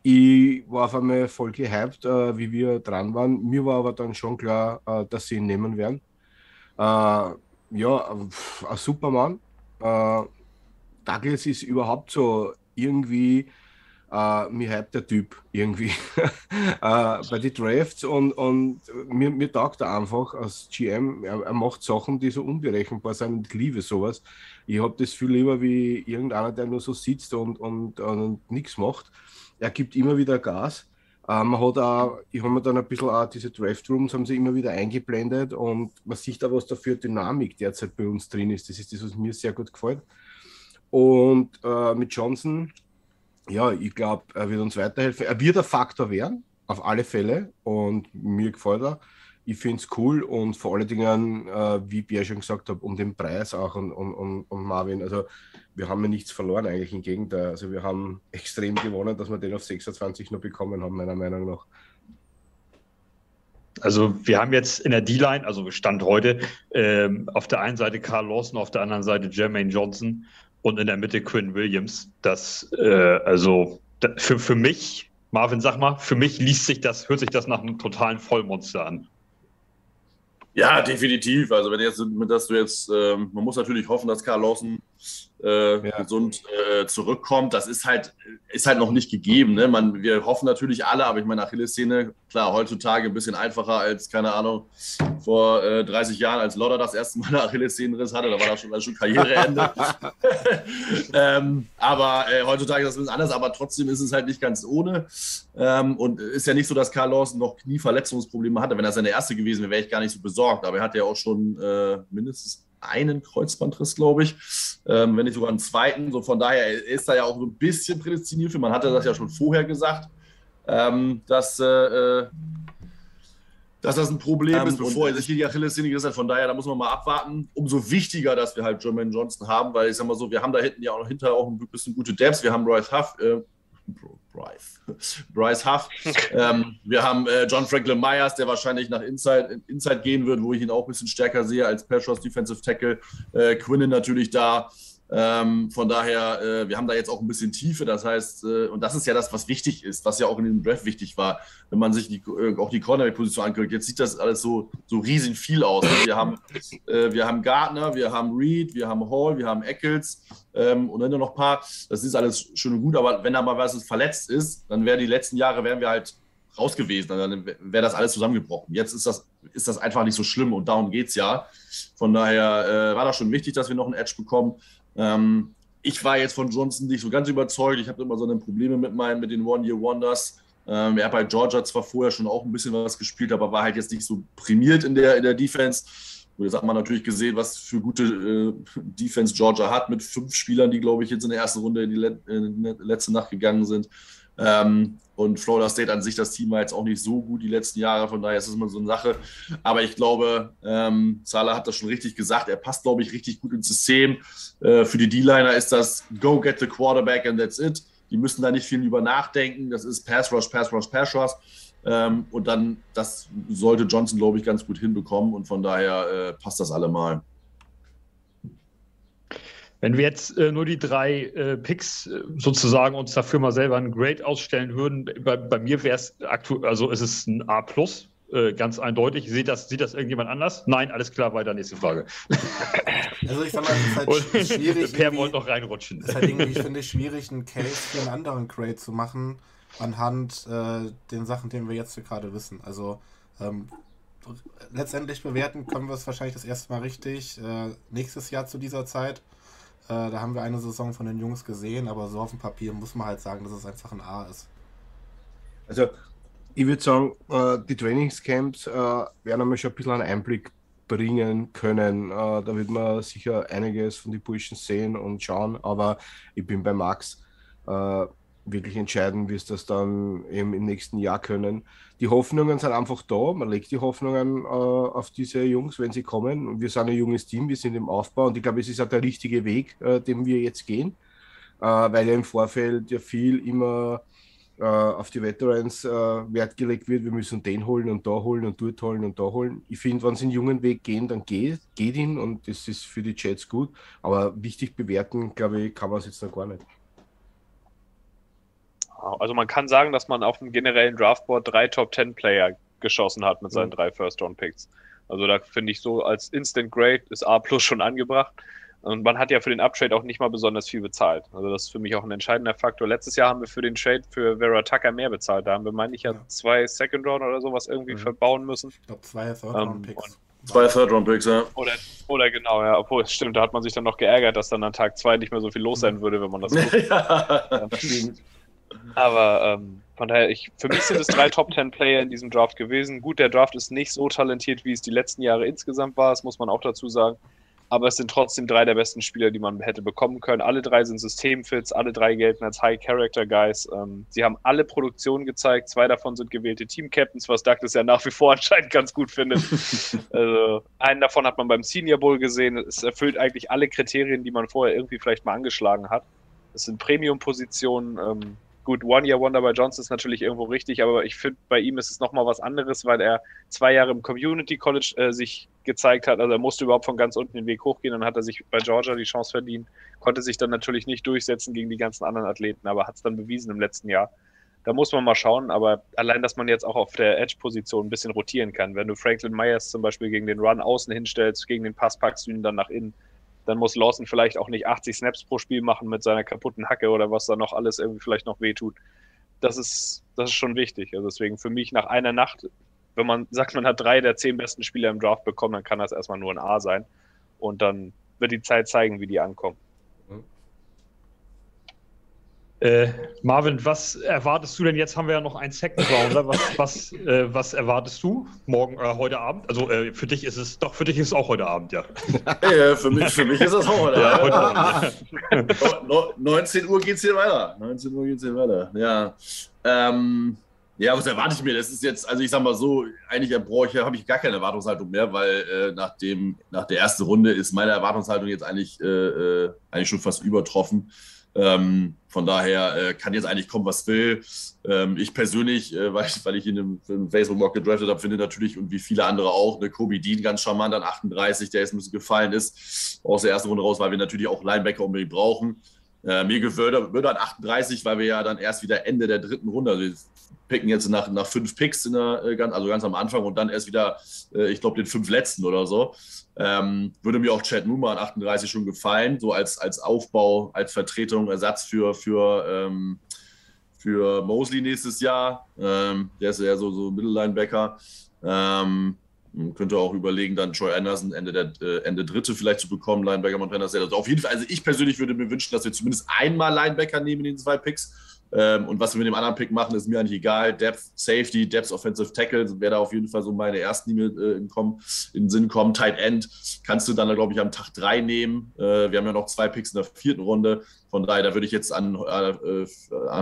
Ich war auf einmal voll gehypt, äh, wie wir dran waren. Mir war aber dann schon klar, äh, dass sie ihn nehmen werden. Ja, ein Supermann. Äh, Douglas ist überhaupt so irgendwie, äh, mir hype der Typ irgendwie äh, bei den Drafts und, und mir, mir taugt er einfach als GM. Er, er, macht Sachen, die so unberechenbar sind und ich liebe sowas. Ich habe das viel lieber wie irgendeiner, der nur so sitzt und, und, und nichts macht. Er gibt immer wieder Gas. Ähm, man hat auch, ich habe mir dann ein bisschen auch diese Draft Rooms haben sie immer wieder eingeblendet und man sieht da, was da für Dynamik derzeit bei uns drin ist. Das ist das, was mir sehr gut gefällt. Und äh, mit Johnson, ja, ich glaube, er wird uns weiterhelfen. Er wird ein Faktor werden, auf alle Fälle. Und mir gefällt er ich finde es cool und vor allen Dingen, äh, wie Pierre schon gesagt hat, um den Preis auch und, und, und, und, Marvin. Also wir haben ja nichts verloren eigentlich, im Gegenteil. Also wir haben extrem gewonnen, dass wir den auf 26 nur bekommen haben, meiner Meinung nach. Also wir haben jetzt in der D-Line, also Stand heute, ähm, auf der einen Seite Carl Lawson, auf der anderen Seite Jermaine Johnson und in der Mitte Quinn Williams. Das, äh, also für, für mich, Marvin, sag mal, für mich liest sich das, hört sich das nach einem totalen Vollmonster an. Ja, definitiv. Also wenn jetzt, dass du jetzt, ähm, man muss natürlich hoffen, dass Karl Lawson äh, ja. gesund äh, zurückkommt. Das ist halt, ist halt noch nicht gegeben. Ne? Man, wir hoffen natürlich alle, aber ich meine, Achillessehne, klar, heutzutage ein bisschen einfacher als, keine Ahnung, vor äh, 30 Jahren, als Lodder das erste Mal eine Achillessehnenriss hatte, da war das schon, schon Karriereende. ähm, aber äh, heutzutage ist das ein bisschen anders, aber trotzdem ist es halt nicht ganz ohne. Ähm, und ist ja nicht so, dass Karl Lawson noch Knieverletzungsprobleme hatte. Wenn das seine erste gewesen wäre, wäre ich gar nicht so besorgt. Aber er hat ja auch schon äh, mindestens einen Kreuzbandriss, glaube ich, ähm, wenn nicht sogar einen zweiten. So von daher ist er ja auch so ein bisschen prädestiniert für. Man hatte das ja schon vorher gesagt, ähm, dass, äh, äh dass das ein Problem ähm, ist, bevor er sich hier die Achillessehne gerissen hat. Von daher, da muss man mal abwarten. Umso wichtiger, dass wir halt Jermaine Johnson haben, weil ich sag mal so, wir haben da hinten ja auch noch hinterher auch ein bisschen gute Depths. Wir haben Royce Huff, äh, Bryce. Bryce Huff. ähm, wir haben äh, John Franklin Myers, der wahrscheinlich nach Inside, Inside gehen wird, wo ich ihn auch ein bisschen stärker sehe als Pass Defensive Tackle. Äh, Quinnen natürlich da. Ähm, von daher, äh, wir haben da jetzt auch ein bisschen Tiefe. Das heißt, äh, und das ist ja das, was wichtig ist, was ja auch in dem Draft wichtig war, wenn man sich die, äh, auch die Cornerback-Position anguckt. Jetzt sieht das alles so, so riesig viel aus. Wir haben, äh, wir haben Gardner, wir haben Reed, wir haben Hall, wir haben Eccles ähm, und dann noch ein paar. Das ist alles schön und gut, aber wenn da mal was verletzt ist, dann wäre die letzten Jahre, wären wir halt raus gewesen. Dann wäre das alles zusammengebrochen. Jetzt ist das, ist das einfach nicht so schlimm und darum geht es ja. Von daher äh, war das schon wichtig, dass wir noch einen Edge bekommen. Ähm, ich war jetzt von Johnson nicht so ganz überzeugt. Ich habe immer so eine Probleme mit meinen, mit den One-Year-Wonders. Ähm, er hat bei Georgia zwar vorher schon auch ein bisschen was gespielt, aber war halt jetzt nicht so prämiert in der, in der Defense. Und jetzt hat man natürlich gesehen, was für gute äh, Defense Georgia hat mit fünf Spielern, die, glaube ich, jetzt in der ersten Runde in die, Let die letzte Nacht gegangen sind. Ähm, und Florida State an sich, das Team war jetzt auch nicht so gut die letzten Jahre, von daher ist es immer so eine Sache. Aber ich glaube, ähm, Salah hat das schon richtig gesagt. Er passt, glaube ich, richtig gut ins System. Äh, für die D-Liner ist das Go get the quarterback and that's it. Die müssen da nicht viel über nachdenken. Das ist Pass Rush, Pass Rush, Pass Rush. Ähm, und dann, das sollte Johnson, glaube ich, ganz gut hinbekommen. Und von daher äh, passt das allemal. Wenn wir jetzt äh, nur die drei äh, Picks äh, sozusagen uns dafür mal selber ein Grade ausstellen würden, bei, bei mir wäre es aktuell, also ist es ein A plus, äh, ganz eindeutig. Sieht das, sieht das irgendjemand anders? Nein, alles klar, weiter, nächste Frage. Also ich sag mal, es ist halt Und schwierig. Per wollte noch reinrutschen. Es ist halt irgendwie, ich finde, schwierig, einen Case für einen anderen Grade zu machen, anhand äh, den Sachen, die wir jetzt gerade wissen. Also ähm, letztendlich bewerten können wir es wahrscheinlich das erste Mal richtig nächstes Jahr zu dieser Zeit. Äh, da haben wir eine Saison von den Jungs gesehen, aber so auf dem Papier muss man halt sagen, dass es einfach ein A ist. Also, ich würde sagen, äh, die Trainingscamps äh, werden einmal schon ein bisschen einen Einblick bringen können. Äh, da wird man sicher einiges von den Burschen sehen und schauen, aber ich bin bei Max. Äh, wirklich entscheiden, wie es das dann eben im nächsten Jahr können. Die Hoffnungen sind einfach da. Man legt die Hoffnungen äh, auf diese Jungs, wenn sie kommen. wir sind ein junges Team, wir sind im Aufbau und ich glaube, es ist auch der richtige Weg, äh, den wir jetzt gehen, äh, weil ja im Vorfeld ja viel immer äh, auf die Veterans äh, Wert gelegt wird. Wir müssen den holen und da holen und dort holen und da holen. Ich finde, wenn sie einen jungen Weg gehen, dann geht, geht ihn und das ist für die Jets gut. Aber wichtig bewerten, glaube ich, kann man es jetzt noch gar nicht. Also man kann sagen, dass man auf dem generellen Draftboard drei Top Ten Player geschossen hat mit seinen mhm. drei First-Round-Picks. Also da finde ich so als Instant Grade ist A plus schon angebracht. Und man hat ja für den Uptrade auch nicht mal besonders viel bezahlt. Also das ist für mich auch ein entscheidender Faktor. Letztes Jahr haben wir für den Trade für Vera Tucker mehr bezahlt. Da haben wir, meine ich, ja, zwei Second Round oder sowas irgendwie mhm. verbauen müssen. Ich glaube, zwei Third Round ähm, Picks. Ähm, zwei Third Round Picks, ja. Oder, oder genau, ja. Obwohl, es stimmt, da hat man sich dann noch geärgert, dass dann an Tag zwei nicht mehr so viel los sein mhm. würde, wenn man das ja. Aber ähm, von daher, ich, für mich sind es drei Top Ten Player in diesem Draft gewesen. Gut, der Draft ist nicht so talentiert, wie es die letzten Jahre insgesamt war, das muss man auch dazu sagen. Aber es sind trotzdem drei der besten Spieler, die man hätte bekommen können. Alle drei sind Systemfits, alle drei gelten als High Character Guys. Ähm, sie haben alle Produktionen gezeigt. Zwei davon sind gewählte Team Captains, was Douglas ja nach wie vor anscheinend ganz gut findet. also, einen davon hat man beim Senior Bowl gesehen. Es erfüllt eigentlich alle Kriterien, die man vorher irgendwie vielleicht mal angeschlagen hat. Es sind Premium-Positionen. Ähm, Gut, One Year Wonder bei Johnson ist natürlich irgendwo richtig, aber ich finde, bei ihm ist es nochmal was anderes, weil er zwei Jahre im Community College äh, sich gezeigt hat. Also er musste überhaupt von ganz unten den Weg hochgehen. Dann hat er sich bei Georgia die Chance verdient, konnte sich dann natürlich nicht durchsetzen gegen die ganzen anderen Athleten, aber hat es dann bewiesen im letzten Jahr. Da muss man mal schauen, aber allein, dass man jetzt auch auf der Edge-Position ein bisschen rotieren kann. Wenn du Franklin Myers zum Beispiel gegen den Run außen hinstellst, gegen den Pass packst du ihn dann nach innen Dann muss Lawson vielleicht auch nicht 80 Snaps pro Spiel machen mit seiner kaputten Hacke oder was da noch alles irgendwie vielleicht noch wehtut. Das ist, das ist schon wichtig. Also deswegen für mich nach einer Nacht, wenn man sagt, man hat drei der zehn besten Spieler im Draft bekommen, dann kann das erstmal nur ein A sein. Und dann wird die Zeit zeigen, wie die ankommen. Äh, Marvin, was erwartest du denn? Jetzt haben wir ja noch einen Second Rounder. Was, was, äh, was erwartest du morgen, äh, heute Abend? Also äh, für dich ist es, doch, für dich ist es auch heute Abend, ja. Ja, für, mich, für mich ist das auch heute ja, Abend. Ja. No, 19 Uhr geht es hier weiter. 19 Uhr geht es hier weiter. Ja. Ähm, ja, was erwarte ich mir? Das ist jetzt, also ich sag mal so, eigentlich habe ich gar keine Erwartungshaltung mehr, weil äh, nach, dem, nach der ersten Runde ist meine Erwartungshaltung jetzt eigentlich, äh, eigentlich schon fast übertroffen. Ähm, von daher äh, kann jetzt eigentlich kommen, was will. Ähm, ich persönlich, äh, weil, weil ich ihn im, im Facebook-Mock gedraftet habe, finde natürlich und wie viele andere auch, eine Kobe Dean ganz charmant an 38, der jetzt ein bisschen gefallen ist, aus der ersten Runde raus, weil wir natürlich auch Linebacker unbedingt brauchen. Äh, mir würde, würde an 38, weil wir ja dann erst wieder Ende der dritten Runde, also picken jetzt nach, nach fünf Picks, in der, äh, also ganz am Anfang und dann erst wieder, äh, ich glaube, den fünf letzten oder so. Ähm, würde mir auch Chad Numa an 38 schon gefallen, so als, als Aufbau, als Vertretung, Ersatz für, für, ähm, für Mosley nächstes Jahr. Ähm, der ist ja so, so Mittellinebacker. Ähm, man könnte auch überlegen, dann Troy Anderson Ende, der, äh, Ende Dritte vielleicht zu bekommen, Linebacker Montana State. Also auf jeden Fall, also ich persönlich würde mir wünschen, dass wir zumindest einmal Linebacker nehmen in den zwei Picks ähm, und was wir mit dem anderen Pick machen, ist mir eigentlich egal. Depth Safety, Depth Offensive Tackle wäre da auf jeden Fall so meine ersten, die mir äh, in, in, den Sinn kommen. Tight End kannst du dann, glaube ich, am Tag drei nehmen. Äh, wir haben ja noch zwei Picks in der vierten Runde. Von daher, da würde ich jetzt an, äh, äh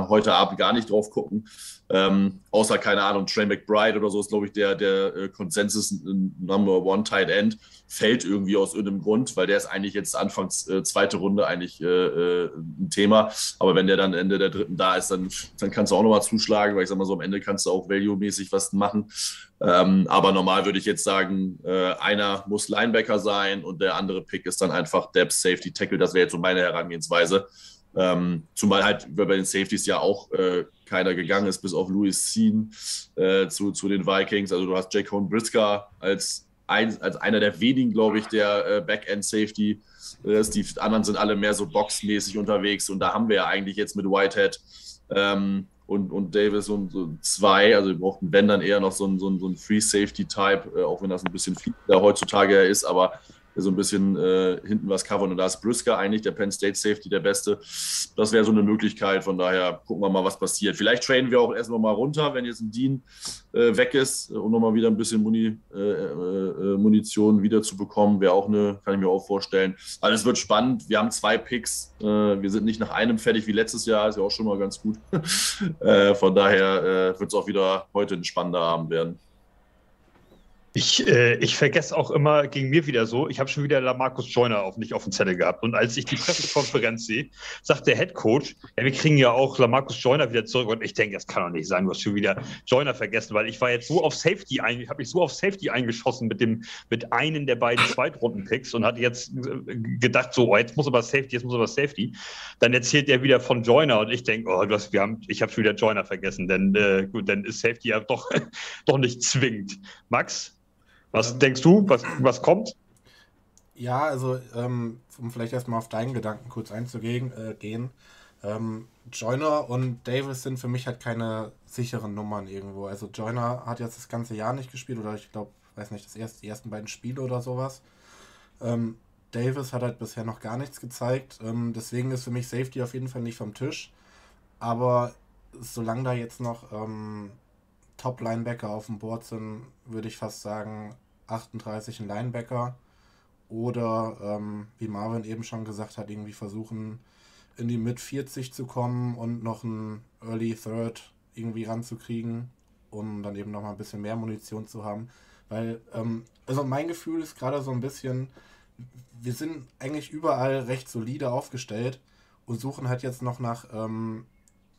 heute Abend gar nicht drauf gucken. Ähm, außer, keine Ahnung, Trey McBride oder so ist, glaube ich, der, der äh, Consensus Number One Tight End. Fällt irgendwie aus irgendeinem Grund, weil der ist eigentlich jetzt Anfangs äh, zweite Runde eigentlich äh, äh, ein Thema. Aber wenn der dann Ende der dritten da ist, dann, dann kannst du auch nochmal zuschlagen, weil ich sag mal so, am Ende kannst du auch value-mäßig was machen. Ähm, aber normal würde ich jetzt sagen, äh, einer muss Linebacker sein und der andere Pick ist dann einfach Depth Safety Tackle. Das wäre jetzt so meine Herangehensweise. Ähm, zumal halt bei den Safeties ja auch äh, keiner gegangen ist, bis auf Louis Sean äh, zu, zu den Vikings. Also du hast Jake Cohn Brisker als, ein, als einer der wenigen, glaube ich, der äh, Backend-Safety. Äh, die anderen sind alle mehr so boxmäßig unterwegs und da haben wir ja eigentlich jetzt mit Whitehead ähm, und, und Davis und so zwei. Also wir brauchten, wenn dann eher noch so ein, so ein, so ein Free-Safety-Type, äh, auch wenn das ein bisschen viel heutzutage ist, aber so ein bisschen äh, hinten was covern. Und da ist Brisker eigentlich der Penn State Safety der Beste. Das wäre so eine Möglichkeit. Von daher gucken wir mal, was passiert. Vielleicht trainen wir auch erst noch mal runter, wenn jetzt ein Dean äh, weg ist, um noch mal wieder ein bisschen Muni, äh, äh Munition wieder zu bekommen. Wäre auch eine, kann ich mir auch vorstellen. Alles wird spannend. Wir haben zwei Picks. Äh, wir sind nicht nach einem fertig wie letztes Jahr. Ist ja auch schon mal ganz gut. Äh, von daher wird es auch wieder heute ein spannender Abend werden. Ich, äh, ich vergesse auch immer gegen mir wieder so, ich habe schon wieder Lamarcus Joyner auf, nicht auf dem Zettel gehabt. Und als ich die Pressekonferenz sehe, sagt der Head Coach, ja, wir kriegen ja auch Lamarcus Joyner wieder zurück. Und ich denke, das kann doch nicht sein, du hast schon wieder Joyner vergessen, weil ich war jetzt so auf Safety ein, habe ich so auf Safety eingeschossen mit dem, mit einem der beiden Zweitrunden-Picks und hatte jetzt äh, gedacht, so, oh, jetzt muss aber Safety, jetzt muss aber Safety. Dann erzählt er wieder von Joyner und ich denke, oh, du wir haben, ich habe schon wieder Joyner vergessen, denn äh, gut, dann ist Safety ja doch, doch nicht zwingend. Max, was denkst du? Was, was kommt? Ja, also, ähm, um vielleicht erstmal auf deinen Gedanken kurz einzugehen, äh, gehen. Ähm, Joyner und Davis sind für mich halt keine sicheren Nummern irgendwo. Also Joyner hat jetzt das ganze Jahr nicht gespielt oder ich glaube, weiß nicht, das erste, die ersten beiden Spiele oder sowas. Ähm, Davis hat halt bisher noch gar nichts gezeigt. Ähm, deswegen ist für mich Safety auf jeden Fall nicht vom Tisch. Aber solange da jetzt noch ähm, Top-Linebacker auf dem Board sind, würde ich fast sagen, 38 ein Linebacker oder ähm, wie Marvin eben schon gesagt hat, irgendwie versuchen in die Mid 40 zu kommen und noch ein Early Third irgendwie ranzukriegen, um dann eben noch mal ein bisschen mehr Munition zu haben. Weil, ähm, also mein Gefühl ist gerade so ein bisschen, wir sind eigentlich überall recht solide aufgestellt und suchen halt jetzt noch nach ähm,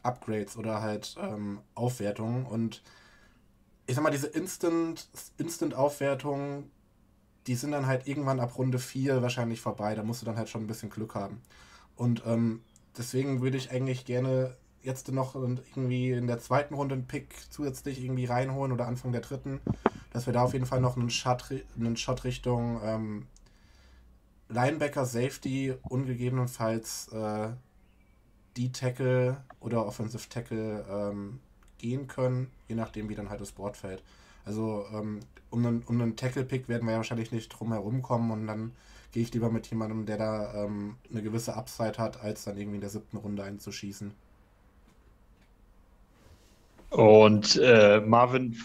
Upgrades oder halt ähm, Aufwertungen und ich sag mal, diese Instant, Instant-Aufwertungen, die sind dann halt irgendwann ab Runde 4 wahrscheinlich vorbei. Da musst du dann halt schon ein bisschen Glück haben. Und ähm, deswegen würde ich eigentlich gerne jetzt noch irgendwie in der zweiten Runde einen Pick zusätzlich irgendwie reinholen oder Anfang der dritten, dass wir da auf jeden Fall noch einen Shot, einen Shot Richtung ähm, Linebacker, Safety ungegebenenfalls äh, die Tackle oder Offensive Tackle ähm, gehen können, je nachdem, wie dann halt das Board fällt. Also ähm, um einen, um einen Tackle-Pick werden wir ja wahrscheinlich nicht drum herum kommen und dann gehe ich lieber mit jemandem, der da ähm, eine gewisse Upside hat, als dann irgendwie in der siebten Runde einzuschießen. Und äh, Marvin,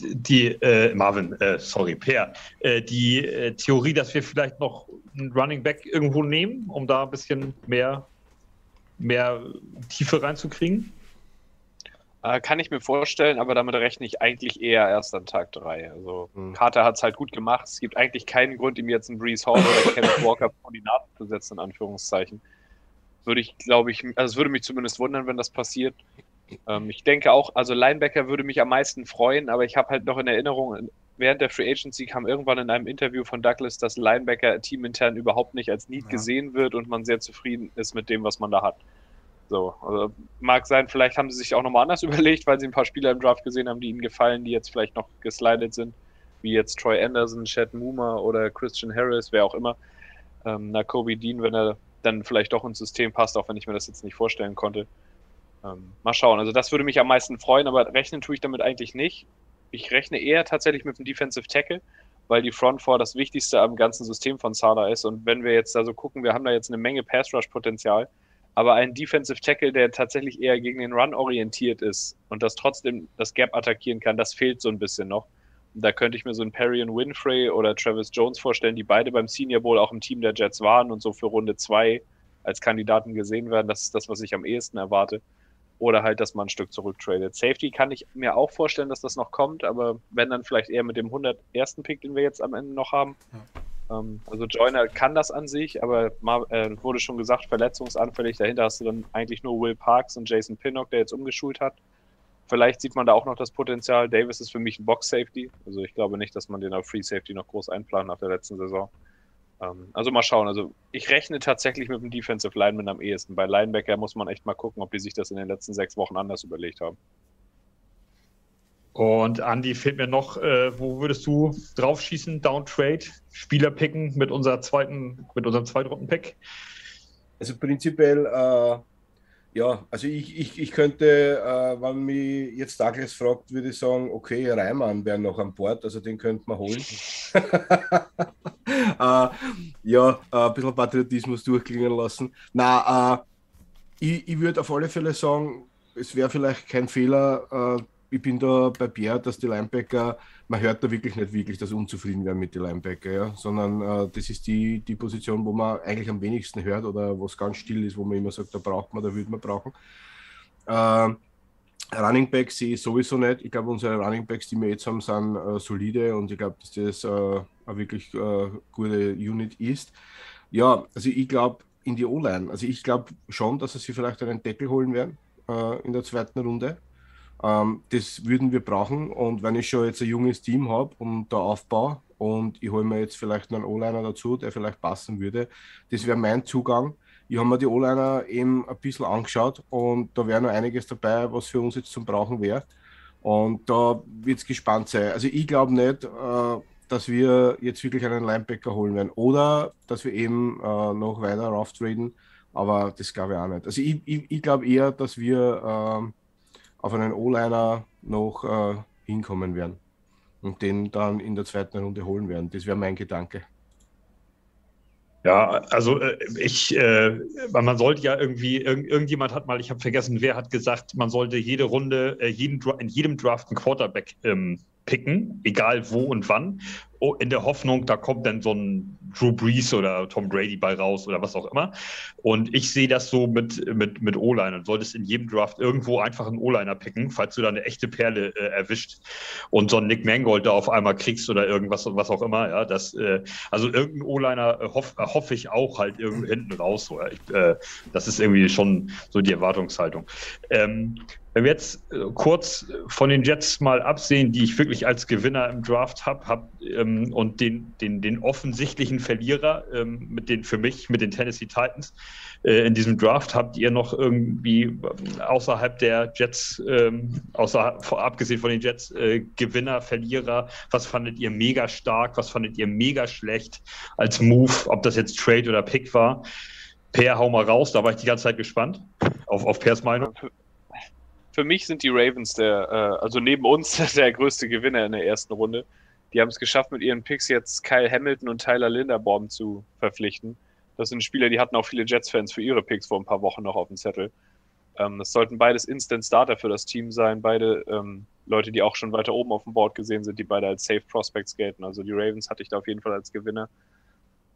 die, äh, Marvin, äh, sorry, Per, äh, die äh, Theorie, dass wir vielleicht noch einen Running Back irgendwo nehmen, um da ein bisschen mehr, mehr Tiefe reinzukriegen? Äh, kann ich mir vorstellen, aber damit rechne ich eigentlich eher erst an Tag 3. Also mhm. Carter hat es halt gut gemacht. Es gibt eigentlich keinen Grund, ihm jetzt einen Breeze Hall oder Kevin Walker vor die Nase zu setzen, in Anführungszeichen. Würde ich, glaube ich, also es würde mich zumindest wundern, wenn das passiert. Ähm, ich denke auch, also Linebacker würde mich am meisten freuen, aber ich habe halt noch in Erinnerung, während der Free Agency kam irgendwann in einem Interview von Douglas, dass Linebacker teamintern überhaupt nicht als Need ja. gesehen wird und man sehr zufrieden ist mit dem, was man da hat. So, also mag sein, vielleicht haben sie sich auch nochmal anders überlegt, weil sie ein paar Spieler im Draft gesehen haben, die ihnen gefallen, die jetzt vielleicht noch geslidet sind, wie jetzt Troy Anderson, Chad Moomer oder Christian Harris, wer auch immer. Ähm, na, Kobe Dean, wenn er dann vielleicht doch ins System passt, auch wenn ich mir das jetzt nicht vorstellen konnte. Ähm, mal schauen. Also das würde mich am meisten freuen, aber rechnen tue ich damit eigentlich nicht. Ich rechne eher tatsächlich mit dem Defensive Tackle, weil die Front Four das Wichtigste am ganzen System von Sala ist. Und wenn wir jetzt da so gucken, wir haben da jetzt eine Menge Pass Rush Potenzial, aber ein Defensive Tackle, der tatsächlich eher gegen den Run orientiert ist und das trotzdem das Gap attackieren kann, das fehlt so ein bisschen noch. Und da könnte ich mir so einen Perry und Winfrey oder Travis Jones vorstellen, die beide beim Senior Bowl auch im Team der Jets waren und so für Runde zwei als Kandidaten gesehen werden. Das ist das, was ich am ehesten erwarte oder halt, dass man ein Stück zurücktradet. Safety kann ich mir auch vorstellen, dass das noch kommt, aber wenn dann vielleicht eher mit dem 101. Pick, den wir jetzt am Ende noch haben. Ja. Ähm, also Joyner kann das an sich, aber äh, wurde schon gesagt, verletzungsanfällig. Dahinter hast du dann eigentlich nur Will Parks und Jason Pinnock, der jetzt umgeschult hat. Vielleicht sieht man da auch noch das Potenzial. Davis ist für mich ein Box-Safety. Also ich glaube nicht, dass man den auf Free Safety noch groß einplant nach der letzten Saison. Ähm, also mal schauen. Also ich rechne tatsächlich mit dem Defensive Lineman am ehesten. Bei Linebacker muss man echt mal gucken, ob die sich das in den letzten sechs Wochen anders überlegt haben. Und Andy, fehlt mir noch, äh, wo würdest du drauf schießen? Downtrade, Spieler picken mit unserer zweiten, mit unserem Zweitrunden-Pick? Also prinzipiell äh, ja, also ich, ich, ich könnte, äh, wenn mich jetzt Douglas fragt, würde ich sagen, okay, Reimann wäre noch an Bord, also den könnte man holen. äh, ja, äh, ein bisschen Patriotismus durchklingen lassen. Na, äh, ich, ich würde auf alle Fälle sagen, es wäre vielleicht kein Fehler, äh, ich bin da bei Pierre, dass die Linebacker, man hört da wirklich nicht wirklich, dass unzufrieden werden mit den Linebacker, ja? sondern äh, das ist die, die Position, wo man eigentlich am wenigsten hört oder wo es ganz still ist, wo man immer sagt, da braucht man, da würde man brauchen. Äh, Running Backs sehe ich sowieso nicht. Ich glaube, unsere Running Backs, die wir jetzt haben, sind äh, solide und ich glaube, dass das äh, eine wirklich äh, gute Unit ist. Ja, also ich glaube in die O-Line. Also ich glaube schon, dass sie vielleicht einen Deckel holen werden äh, in der zweiten Runde. Ähm, das würden wir brauchen. Und wenn ich schon jetzt ein junges Team habe und da aufbaue und ich hole mir jetzt vielleicht einen O-Liner dazu, der vielleicht passen würde, das wäre mein Zugang. Ich habe mir die O-Liner eben ein bisschen angeschaut und da wäre noch einiges dabei, was für uns jetzt zum Brauchen wäre. Und da wird es gespannt sein. Also ich glaube nicht, äh, dass wir jetzt wirklich einen Linebacker holen werden oder dass wir eben äh, noch weiter rauftraden, aber das glaube ich auch nicht. Also ich, ich, ich glaube eher, dass wir äh, auf einen O-Liner noch äh, hinkommen werden und den dann in der zweiten Runde holen werden. Das wäre mein Gedanke. Ja, also äh, ich, äh, man sollte ja irgendwie, irgend, irgendjemand hat mal, ich habe vergessen, wer hat gesagt, man sollte jede Runde, äh, jeden, in jedem Draft einen Quarterback ähm, picken, egal wo und wann, in der Hoffnung, da kommt dann so ein Drew Brees oder Tom Brady bei raus oder was auch immer. Und ich sehe das so mit, mit, mit O-Line. Du solltest in jedem Draft irgendwo einfach einen O-Liner picken, falls du da eine echte Perle äh, erwischt und so einen Nick Mangold da auf einmal kriegst oder irgendwas, was auch immer. Ja, das, äh, also irgendein O-Liner äh, hoff, hoffe ich auch halt irgendwo hinten raus. Oder ich, äh, das ist irgendwie schon so die Erwartungshaltung. Ähm, wenn wir jetzt äh, kurz von den Jets mal absehen, die ich wirklich als Gewinner im Draft habe, hab, äh, ähm, und den, den, den offensichtlichen Verlierer ähm, mit den, für mich mit den Tennessee Titans äh, in diesem Draft. Habt ihr noch irgendwie ähm, außerhalb der Jets, ähm, außer, abgesehen von den Jets, äh, Gewinner, Verlierer? Was fandet ihr mega stark? Was fandet ihr mega schlecht als Move? Ob das jetzt Trade oder Pick war? Per, hau mal raus, da war ich die ganze Zeit gespannt auf, auf Pers Meinung. Für mich sind die Ravens der, äh, also neben uns, der größte Gewinner in der ersten Runde. Die haben es geschafft, mit ihren Picks jetzt Kyle Hamilton und Tyler Linderbaum zu verpflichten. Das sind Spieler, die hatten auch viele Jets-Fans für ihre Picks vor ein paar Wochen noch auf dem Zettel. Ähm, das sollten beides Instant-Starter für das Team sein. Beide ähm, Leute, die auch schon weiter oben auf dem Board gesehen sind, die beide als Safe Prospects gelten. Also die Ravens hatte ich da auf jeden Fall als Gewinner.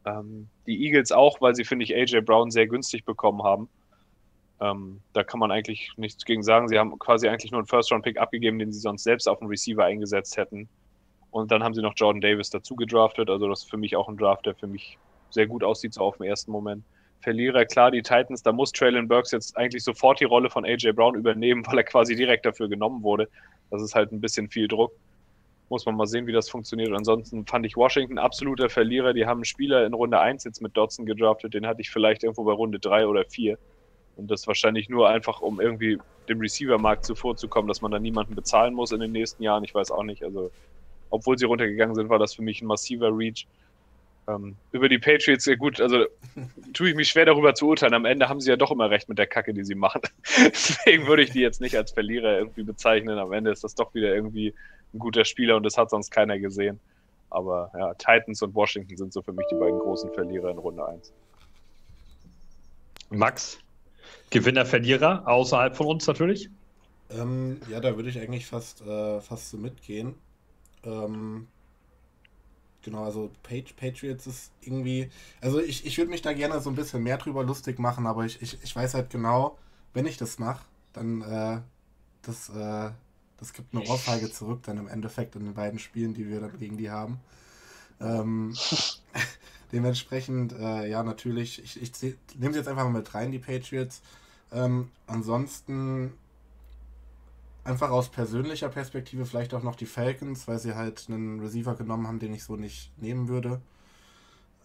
Ähm, die Eagles auch, weil sie, finde ich, AJ Brown sehr günstig bekommen haben. Ähm, da kann man eigentlich nichts gegen sagen. Sie haben quasi eigentlich nur einen First-Round-Pick abgegeben, den sie sonst selbst auf den Receiver eingesetzt hätten. Und dann haben sie noch Jordan Davis dazu gedraftet. Also das ist für mich auch ein Draft, der für mich sehr gut aussieht, so auf den ersten Moment. Verlierer, klar, die Titans, da muss Traylon Burks jetzt eigentlich sofort die Rolle von AJ Brown übernehmen, weil er quasi direkt dafür genommen wurde. Das ist halt ein bisschen viel Druck. Muss man mal sehen, wie das funktioniert. ansonsten fand ich Washington absoluter Verlierer. Die haben einen Spieler in Runde 1 jetzt mit Dodson gedraftet, den hatte ich vielleicht irgendwo bei Runde 3 oder 4. Und das wahrscheinlich nur einfach, um irgendwie dem Receiver-Markt zuvorzukommen, dass man da niemanden bezahlen muss in den nächsten Jahren. Ich weiß auch nicht. Also, obwohl sie runtergegangen sind, war das für mich ein massiver Reach. Ähm, über die Patriots, ja gut, also tue ich mich schwer darüber zu urteilen. Am Ende haben sie ja doch immer recht mit der Kacke, die sie machen. Deswegen würde ich die jetzt nicht als Verlierer irgendwie bezeichnen. Am Ende ist das doch wieder irgendwie ein guter Spieler und das hat sonst keiner gesehen. Aber ja, Titans und Washington sind so für mich die beiden großen Verlierer in Runde 1. Max, Gewinner, Verlierer, außerhalb von uns natürlich? Ähm, ja, da würde ich eigentlich fast, äh, fast so mitgehen. Ähm, genau, also Patriots ist irgendwie. Also ich, ich würde mich da gerne so ein bisschen mehr drüber lustig machen, aber ich, ich, ich weiß halt genau, wenn ich das mache, dann äh, das, äh, das gibt eine Ohrfeige zurück dann im Endeffekt in den beiden Spielen, die wir dann gegen die haben. Ähm, dementsprechend, äh, ja, natürlich, ich, ich nehme sie jetzt einfach mal mit rein, die Patriots. Ähm, ansonsten einfach aus persönlicher Perspektive vielleicht auch noch die Falcons, weil sie halt einen Receiver genommen haben, den ich so nicht nehmen würde.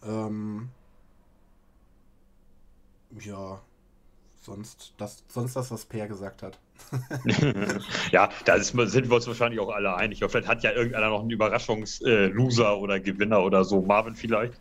Ähm, ja, sonst das, sonst das, was Per gesagt hat. ja, da ist, sind wir uns wahrscheinlich auch alle einig. Vielleicht hat ja irgendeiner noch einen Überraschungsloser äh, oder Gewinner oder so. Marvin vielleicht.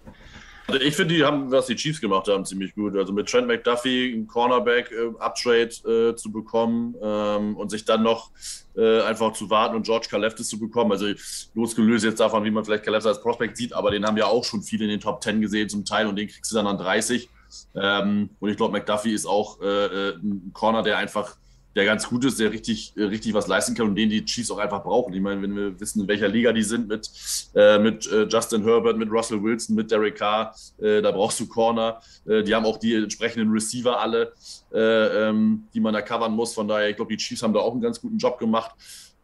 Also ich finde, die haben, was die Chiefs gemacht haben, ziemlich gut. Also mit Trent McDuffie einen Cornerback-Uptrade äh, äh, zu bekommen ähm, und sich dann noch äh, einfach zu warten und George Kaleftis zu bekommen. Also losgelöst jetzt davon, wie man vielleicht Kaleftis als Prospect sieht, aber den haben ja auch schon viele in den Top 10 gesehen zum Teil und den kriegst du dann an 30. Ähm, und ich glaube, McDuffie ist auch äh, äh, ein Corner, der einfach der ganz gut ist, der richtig, äh, richtig was leisten kann und den die Chiefs auch einfach brauchen. Ich meine, wenn wir wissen, in welcher Liga die sind mit, äh, mit äh, Justin Herbert, mit Russell Wilson, mit Derek Carr, äh, da brauchst du Corner. Äh, die haben auch die entsprechenden Receiver alle, äh, ähm, die man da covern muss. Von daher, ich glaube, die Chiefs haben da auch einen ganz guten Job gemacht.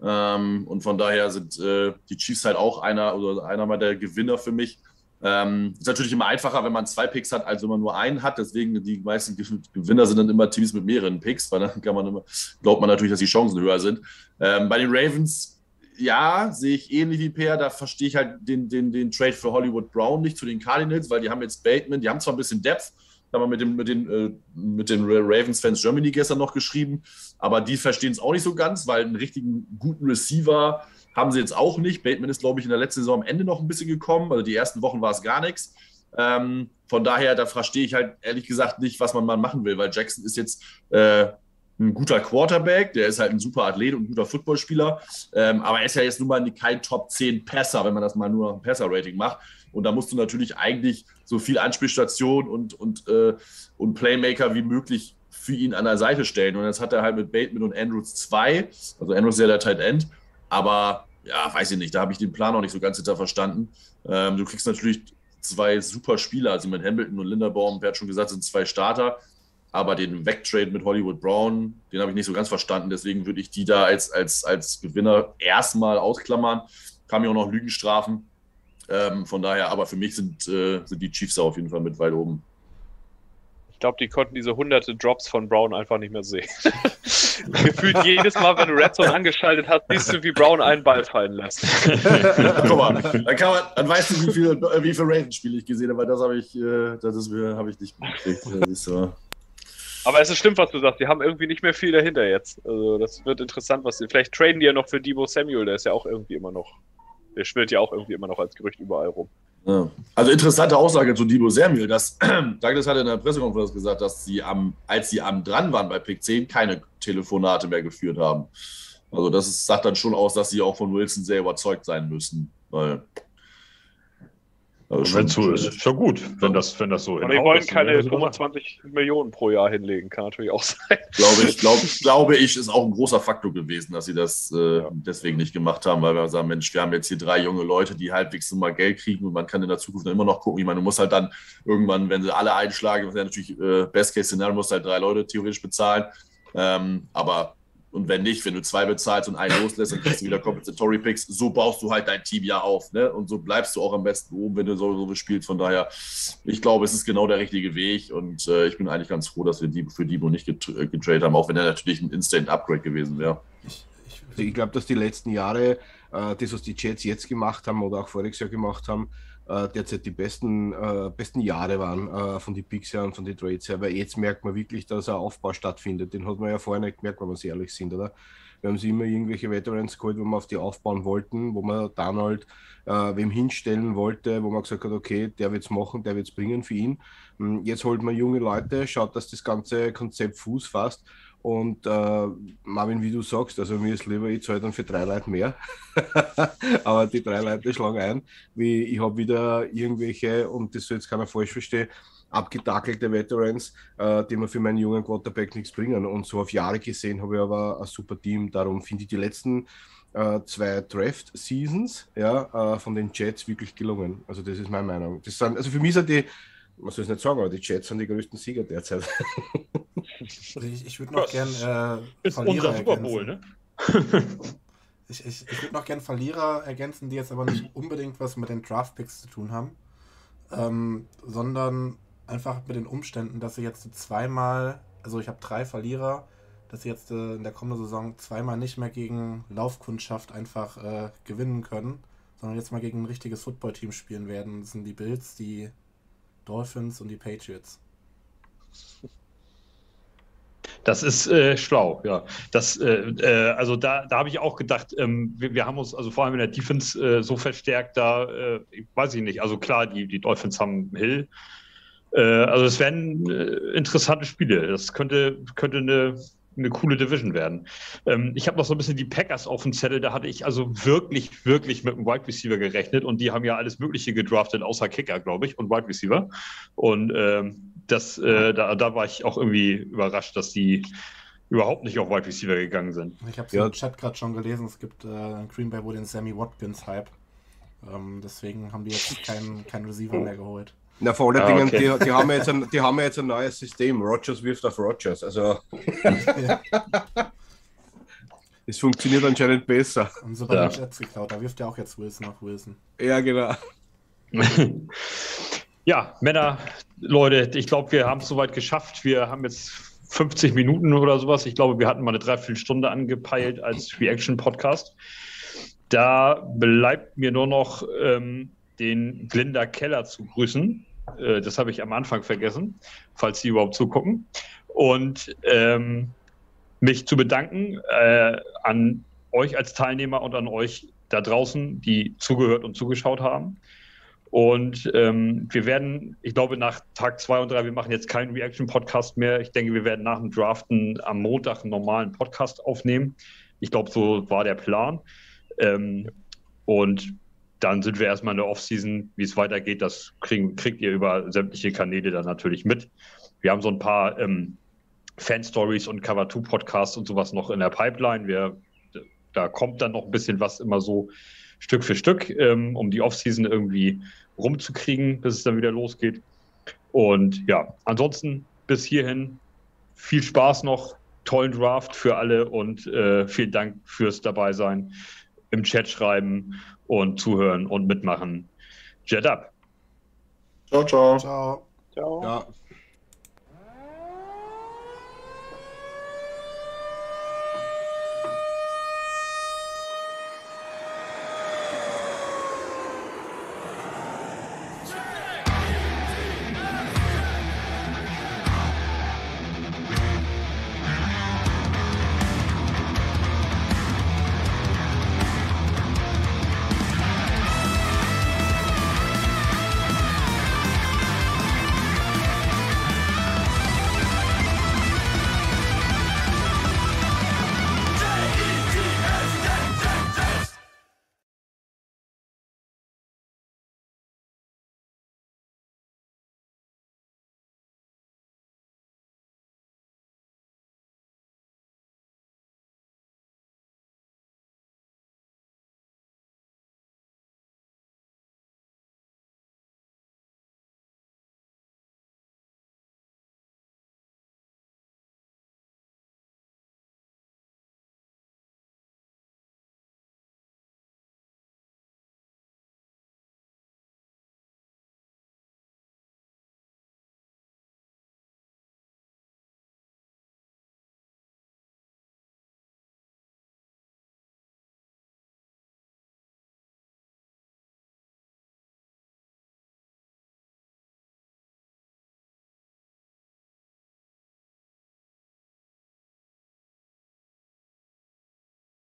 Ähm, und von daher sind die Chiefs halt auch einer oder einer der Gewinner für mich. Ähm, ist natürlich immer einfacher, wenn man zwei Picks hat, als wenn man nur einen hat. Deswegen die meisten Gewinner sind dann immer Teams mit mehreren Picks, weil dann kann man immer, glaubt man natürlich, dass die Chancen höher sind. Ähm, bei den Ravens, ja, sehe ich ähnlich wie Per. Da verstehe ich halt den, den, den Trade für Hollywood Brown nicht zu den Cardinals, weil die haben jetzt Bateman, die haben zwar ein bisschen Depth, haben wir mit, dem, mit den, äh, mit den Ravens-Fans Germany gestern noch geschrieben, aber die verstehen es auch nicht so ganz, weil einen richtigen guten Receiver haben sie jetzt auch nicht. Bateman ist, glaube ich, in der letzten Saison am Ende noch ein bisschen gekommen. Also die ersten Wochen war es gar nichts. Ähm, von daher, da verstehe ich halt ehrlich gesagt nicht, was man mal machen will, weil Jackson ist jetzt äh, ein guter Quarterback, der ist halt ein super Athlet und ein guter Footballspieler, ähm, aber er ist ja jetzt nun mal kein Top 10 Passer, wenn man das mal nur ein Passer-Rating macht. Und da musst du natürlich eigentlich so viel Anspielstation und, und, äh, und Playmaker wie möglich für ihn an der Seite stellen. Und jetzt hat er halt mit Bateman und Andrews zwei, also Andrews ist ja der Tight End, aber ja, weiß ich nicht, da habe ich den Plan auch nicht so ganz hinter verstanden. Ähm, du kriegst natürlich zwei super Spieler, also mit Hamilton und Linderbaum, wer hat schon gesagt, sind zwei Starter. Aber den Wegtrade mit Hollywood Brown, den habe ich nicht so ganz verstanden. Deswegen würde ich die da als, als, als Gewinner erstmal ausklammern. Kann mir auch noch Lügen strafen. Ähm, von daher, aber für mich sind, äh, sind die Chiefs auf jeden Fall mit weit oben. Glaube, die konnten diese hunderte Drops von Brown einfach nicht mehr sehen. Gefühlt jedes Mal, wenn du Red Zone angeschaltet hast, siehst du, wie Brown einen Ball fallen lässt. Guck mal, dann, kann man, dann weißt du, wie viele, wie viele Ravens-Spiele ich gesehen habe, weil das habe ich, äh, das habe ich nicht mitgekriegt. So. Aber es ist stimmt, was du sagst. Die haben irgendwie nicht mehr viel dahinter jetzt. Also das wird interessant, was sie. Vielleicht traden die ja noch für Debo Samuel, der ist ja auch irgendwie immer noch. Der schwirrt ja auch irgendwie immer noch als Gerücht überall rum. Ja. Also interessante Aussage zu Debo Samuel, dass Douglas hat in der Pressekonferenz gesagt, dass sie am, als sie am dran waren bei Pick 10, keine Telefonate mehr geführt haben. Also das ist, sagt dann schon aus, dass sie auch von Wilson sehr überzeugt sein müssen. Weil wenn so ist, schon gut, wenn das, wenn das so ist. Aber die wollen keine 25 Millionen pro Jahr hinlegen, kann natürlich auch sein. Glaube ich, glaub, glaube ich, ist auch ein großer Faktor gewesen, dass sie das äh, ja. deswegen nicht gemacht haben, weil wir sagen, Mensch, wir haben jetzt hier drei junge Leute, die halbwegs immer Geld kriegen und man kann in der Zukunft immer noch gucken. Ich meine, du musst halt dann irgendwann, wenn sie alle einschlagen, das ist ja natürlich äh, Best-Case-Szenario, musst halt drei Leute theoretisch bezahlen. Ähm, aber und wenn nicht, wenn du zwei bezahlst und einen loslässt, dann kriegst du wieder Compensatory Picks. So baust du halt dein Team ja auf. Ne? Und so bleibst du auch am besten oben, wenn du so, so spielst. Von daher, ich glaube, es ist genau der richtige Weg. Und äh, ich bin eigentlich ganz froh, dass wir die für Debo nicht äh, getradet haben, auch wenn er natürlich ein Instant-Upgrade gewesen wäre. Ich, ich, ich glaube, dass die letzten Jahre, äh, das, was die Jets jetzt gemacht haben oder auch voriges Jahr gemacht haben, äh, derzeit die besten, äh, besten Jahre waren äh, von den Picks her und von den Trades her, weil jetzt merkt man wirklich, dass ein Aufbau stattfindet. Den hat man ja vorher nicht gemerkt, wenn wir uns ehrlich sind, oder? Wir haben sie immer irgendwelche Veterans geholt, wo wir auf die aufbauen wollten, wo man dann halt äh, wem hinstellen wollte, wo man gesagt hat, okay, der wird es machen, der wird es bringen für ihn. Hm, jetzt holt man junge Leute, schaut, dass das ganze Konzept Fuß fasst und äh, Marvin, wie du sagst, also mir ist lieber, ich zahle dann für drei Leute mehr. Aber die drei Leute schlagen ein, wie ich habe wieder irgendwelche, und das soll jetzt keiner falsch verstehen, abgetakelte Veterans, äh, die mir für meinen jungen Quarterback nichts bringen. Und so auf Jahre gesehen habe ich aber ein super Team. Darum finde ich die letzten äh, zwei Draft-Seasons ja, äh, von den Jets wirklich gelungen. Also das ist meine Meinung. Das sind, also für mich sind die man soll es nicht sagen, aber die Jets sind die größten Sieger derzeit. ich, ich würde noch gern äh, ist Verlierer unser Super Bowl, ne? ich, ich, ich würde noch gern Verlierer ergänzen, die jetzt aber nicht unbedingt was mit den Draft-Picks zu tun haben, ähm, sondern einfach mit den Umständen, dass sie jetzt zweimal, also ich habe drei Verlierer, dass sie jetzt äh, in der kommenden Saison zweimal nicht mehr gegen Laufkundschaft einfach äh, gewinnen können, sondern jetzt mal gegen ein richtiges Footballteam spielen werden. Das sind die Bills, die Dolphins und die Patriots. Das ist äh, schlau, ja. Das, äh, äh, also da, da habe ich auch gedacht, ähm, wir, wir, haben uns also vor allem in der Defense äh, so verstärkt, da äh, weiß ich nicht. Also klar, die, die Dolphins haben Hill. Äh, also es werden interessante Spiele. Das könnte, könnte eine, eine coole Division werden. Ähm, ich habe noch so ein bisschen die Packers auf dem Zettel. Da hatte ich also wirklich, wirklich mit einem Wide Receiver gerechnet und die haben ja alles Mögliche gedraftet, außer Kicker, glaube ich, und Wide Receiver. Und ähm, das, äh, da, da war ich auch irgendwie überrascht, dass die überhaupt nicht auf Wide Receiver gegangen sind. Ich habe es ja. im Chat gerade schon gelesen, es gibt äh, Green Bay wohl den Sammy Watkins Hype. Ähm, deswegen haben die jetzt keinen kein Receiver mehr geholt. Na, vor allen ah, Dingen, okay. die, die, haben jetzt ein, die haben jetzt ein neues System. Rogers wirft auf Rogers. Also. Es funktioniert anscheinend besser. Und so bei ja. den Jets geklaut. Da wirft ja auch jetzt Wilson auf Wilson. Ja, genau. ja, Männer, Leute, ich glaube, wir haben es soweit geschafft. Wir haben jetzt 50 Minuten oder sowas. Ich glaube, wir hatten mal eine Dreiviertelstunde angepeilt als Reaction-Podcast. Da bleibt mir nur noch ähm, den Glinda Keller zu grüßen. Äh, das habe ich am Anfang vergessen, falls Sie überhaupt zugucken. Und ähm, mich zu bedanken äh, an euch als Teilnehmer und an euch da draußen, die zugehört und zugeschaut haben. Und ähm, wir werden, ich glaube, nach Tag zwei und drei, wir machen jetzt keinen Reaction-Podcast mehr. Ich denke, wir werden nach dem Draften am Montag einen normalen Podcast aufnehmen. Ich glaube, so war der Plan. Ähm, und dann sind wir erstmal in der Offseason. Wie es weitergeht, das kriegen, kriegt ihr über sämtliche Kanäle dann natürlich mit. Wir haben so ein paar ähm, Fan-Stories und Cover-2-Podcasts und sowas noch in der Pipeline. Wir, da kommt dann noch ein bisschen was immer so Stück für Stück, ähm, um die Offseason irgendwie rumzukriegen, bis es dann wieder losgeht. Und ja, ansonsten bis hierhin viel Spaß noch, tollen Draft für alle und äh, vielen Dank fürs Dabeisein, im Chat schreiben und zuhören und mitmachen. Jet up. Ciao, ciao. Ciao. Ciao. Ja.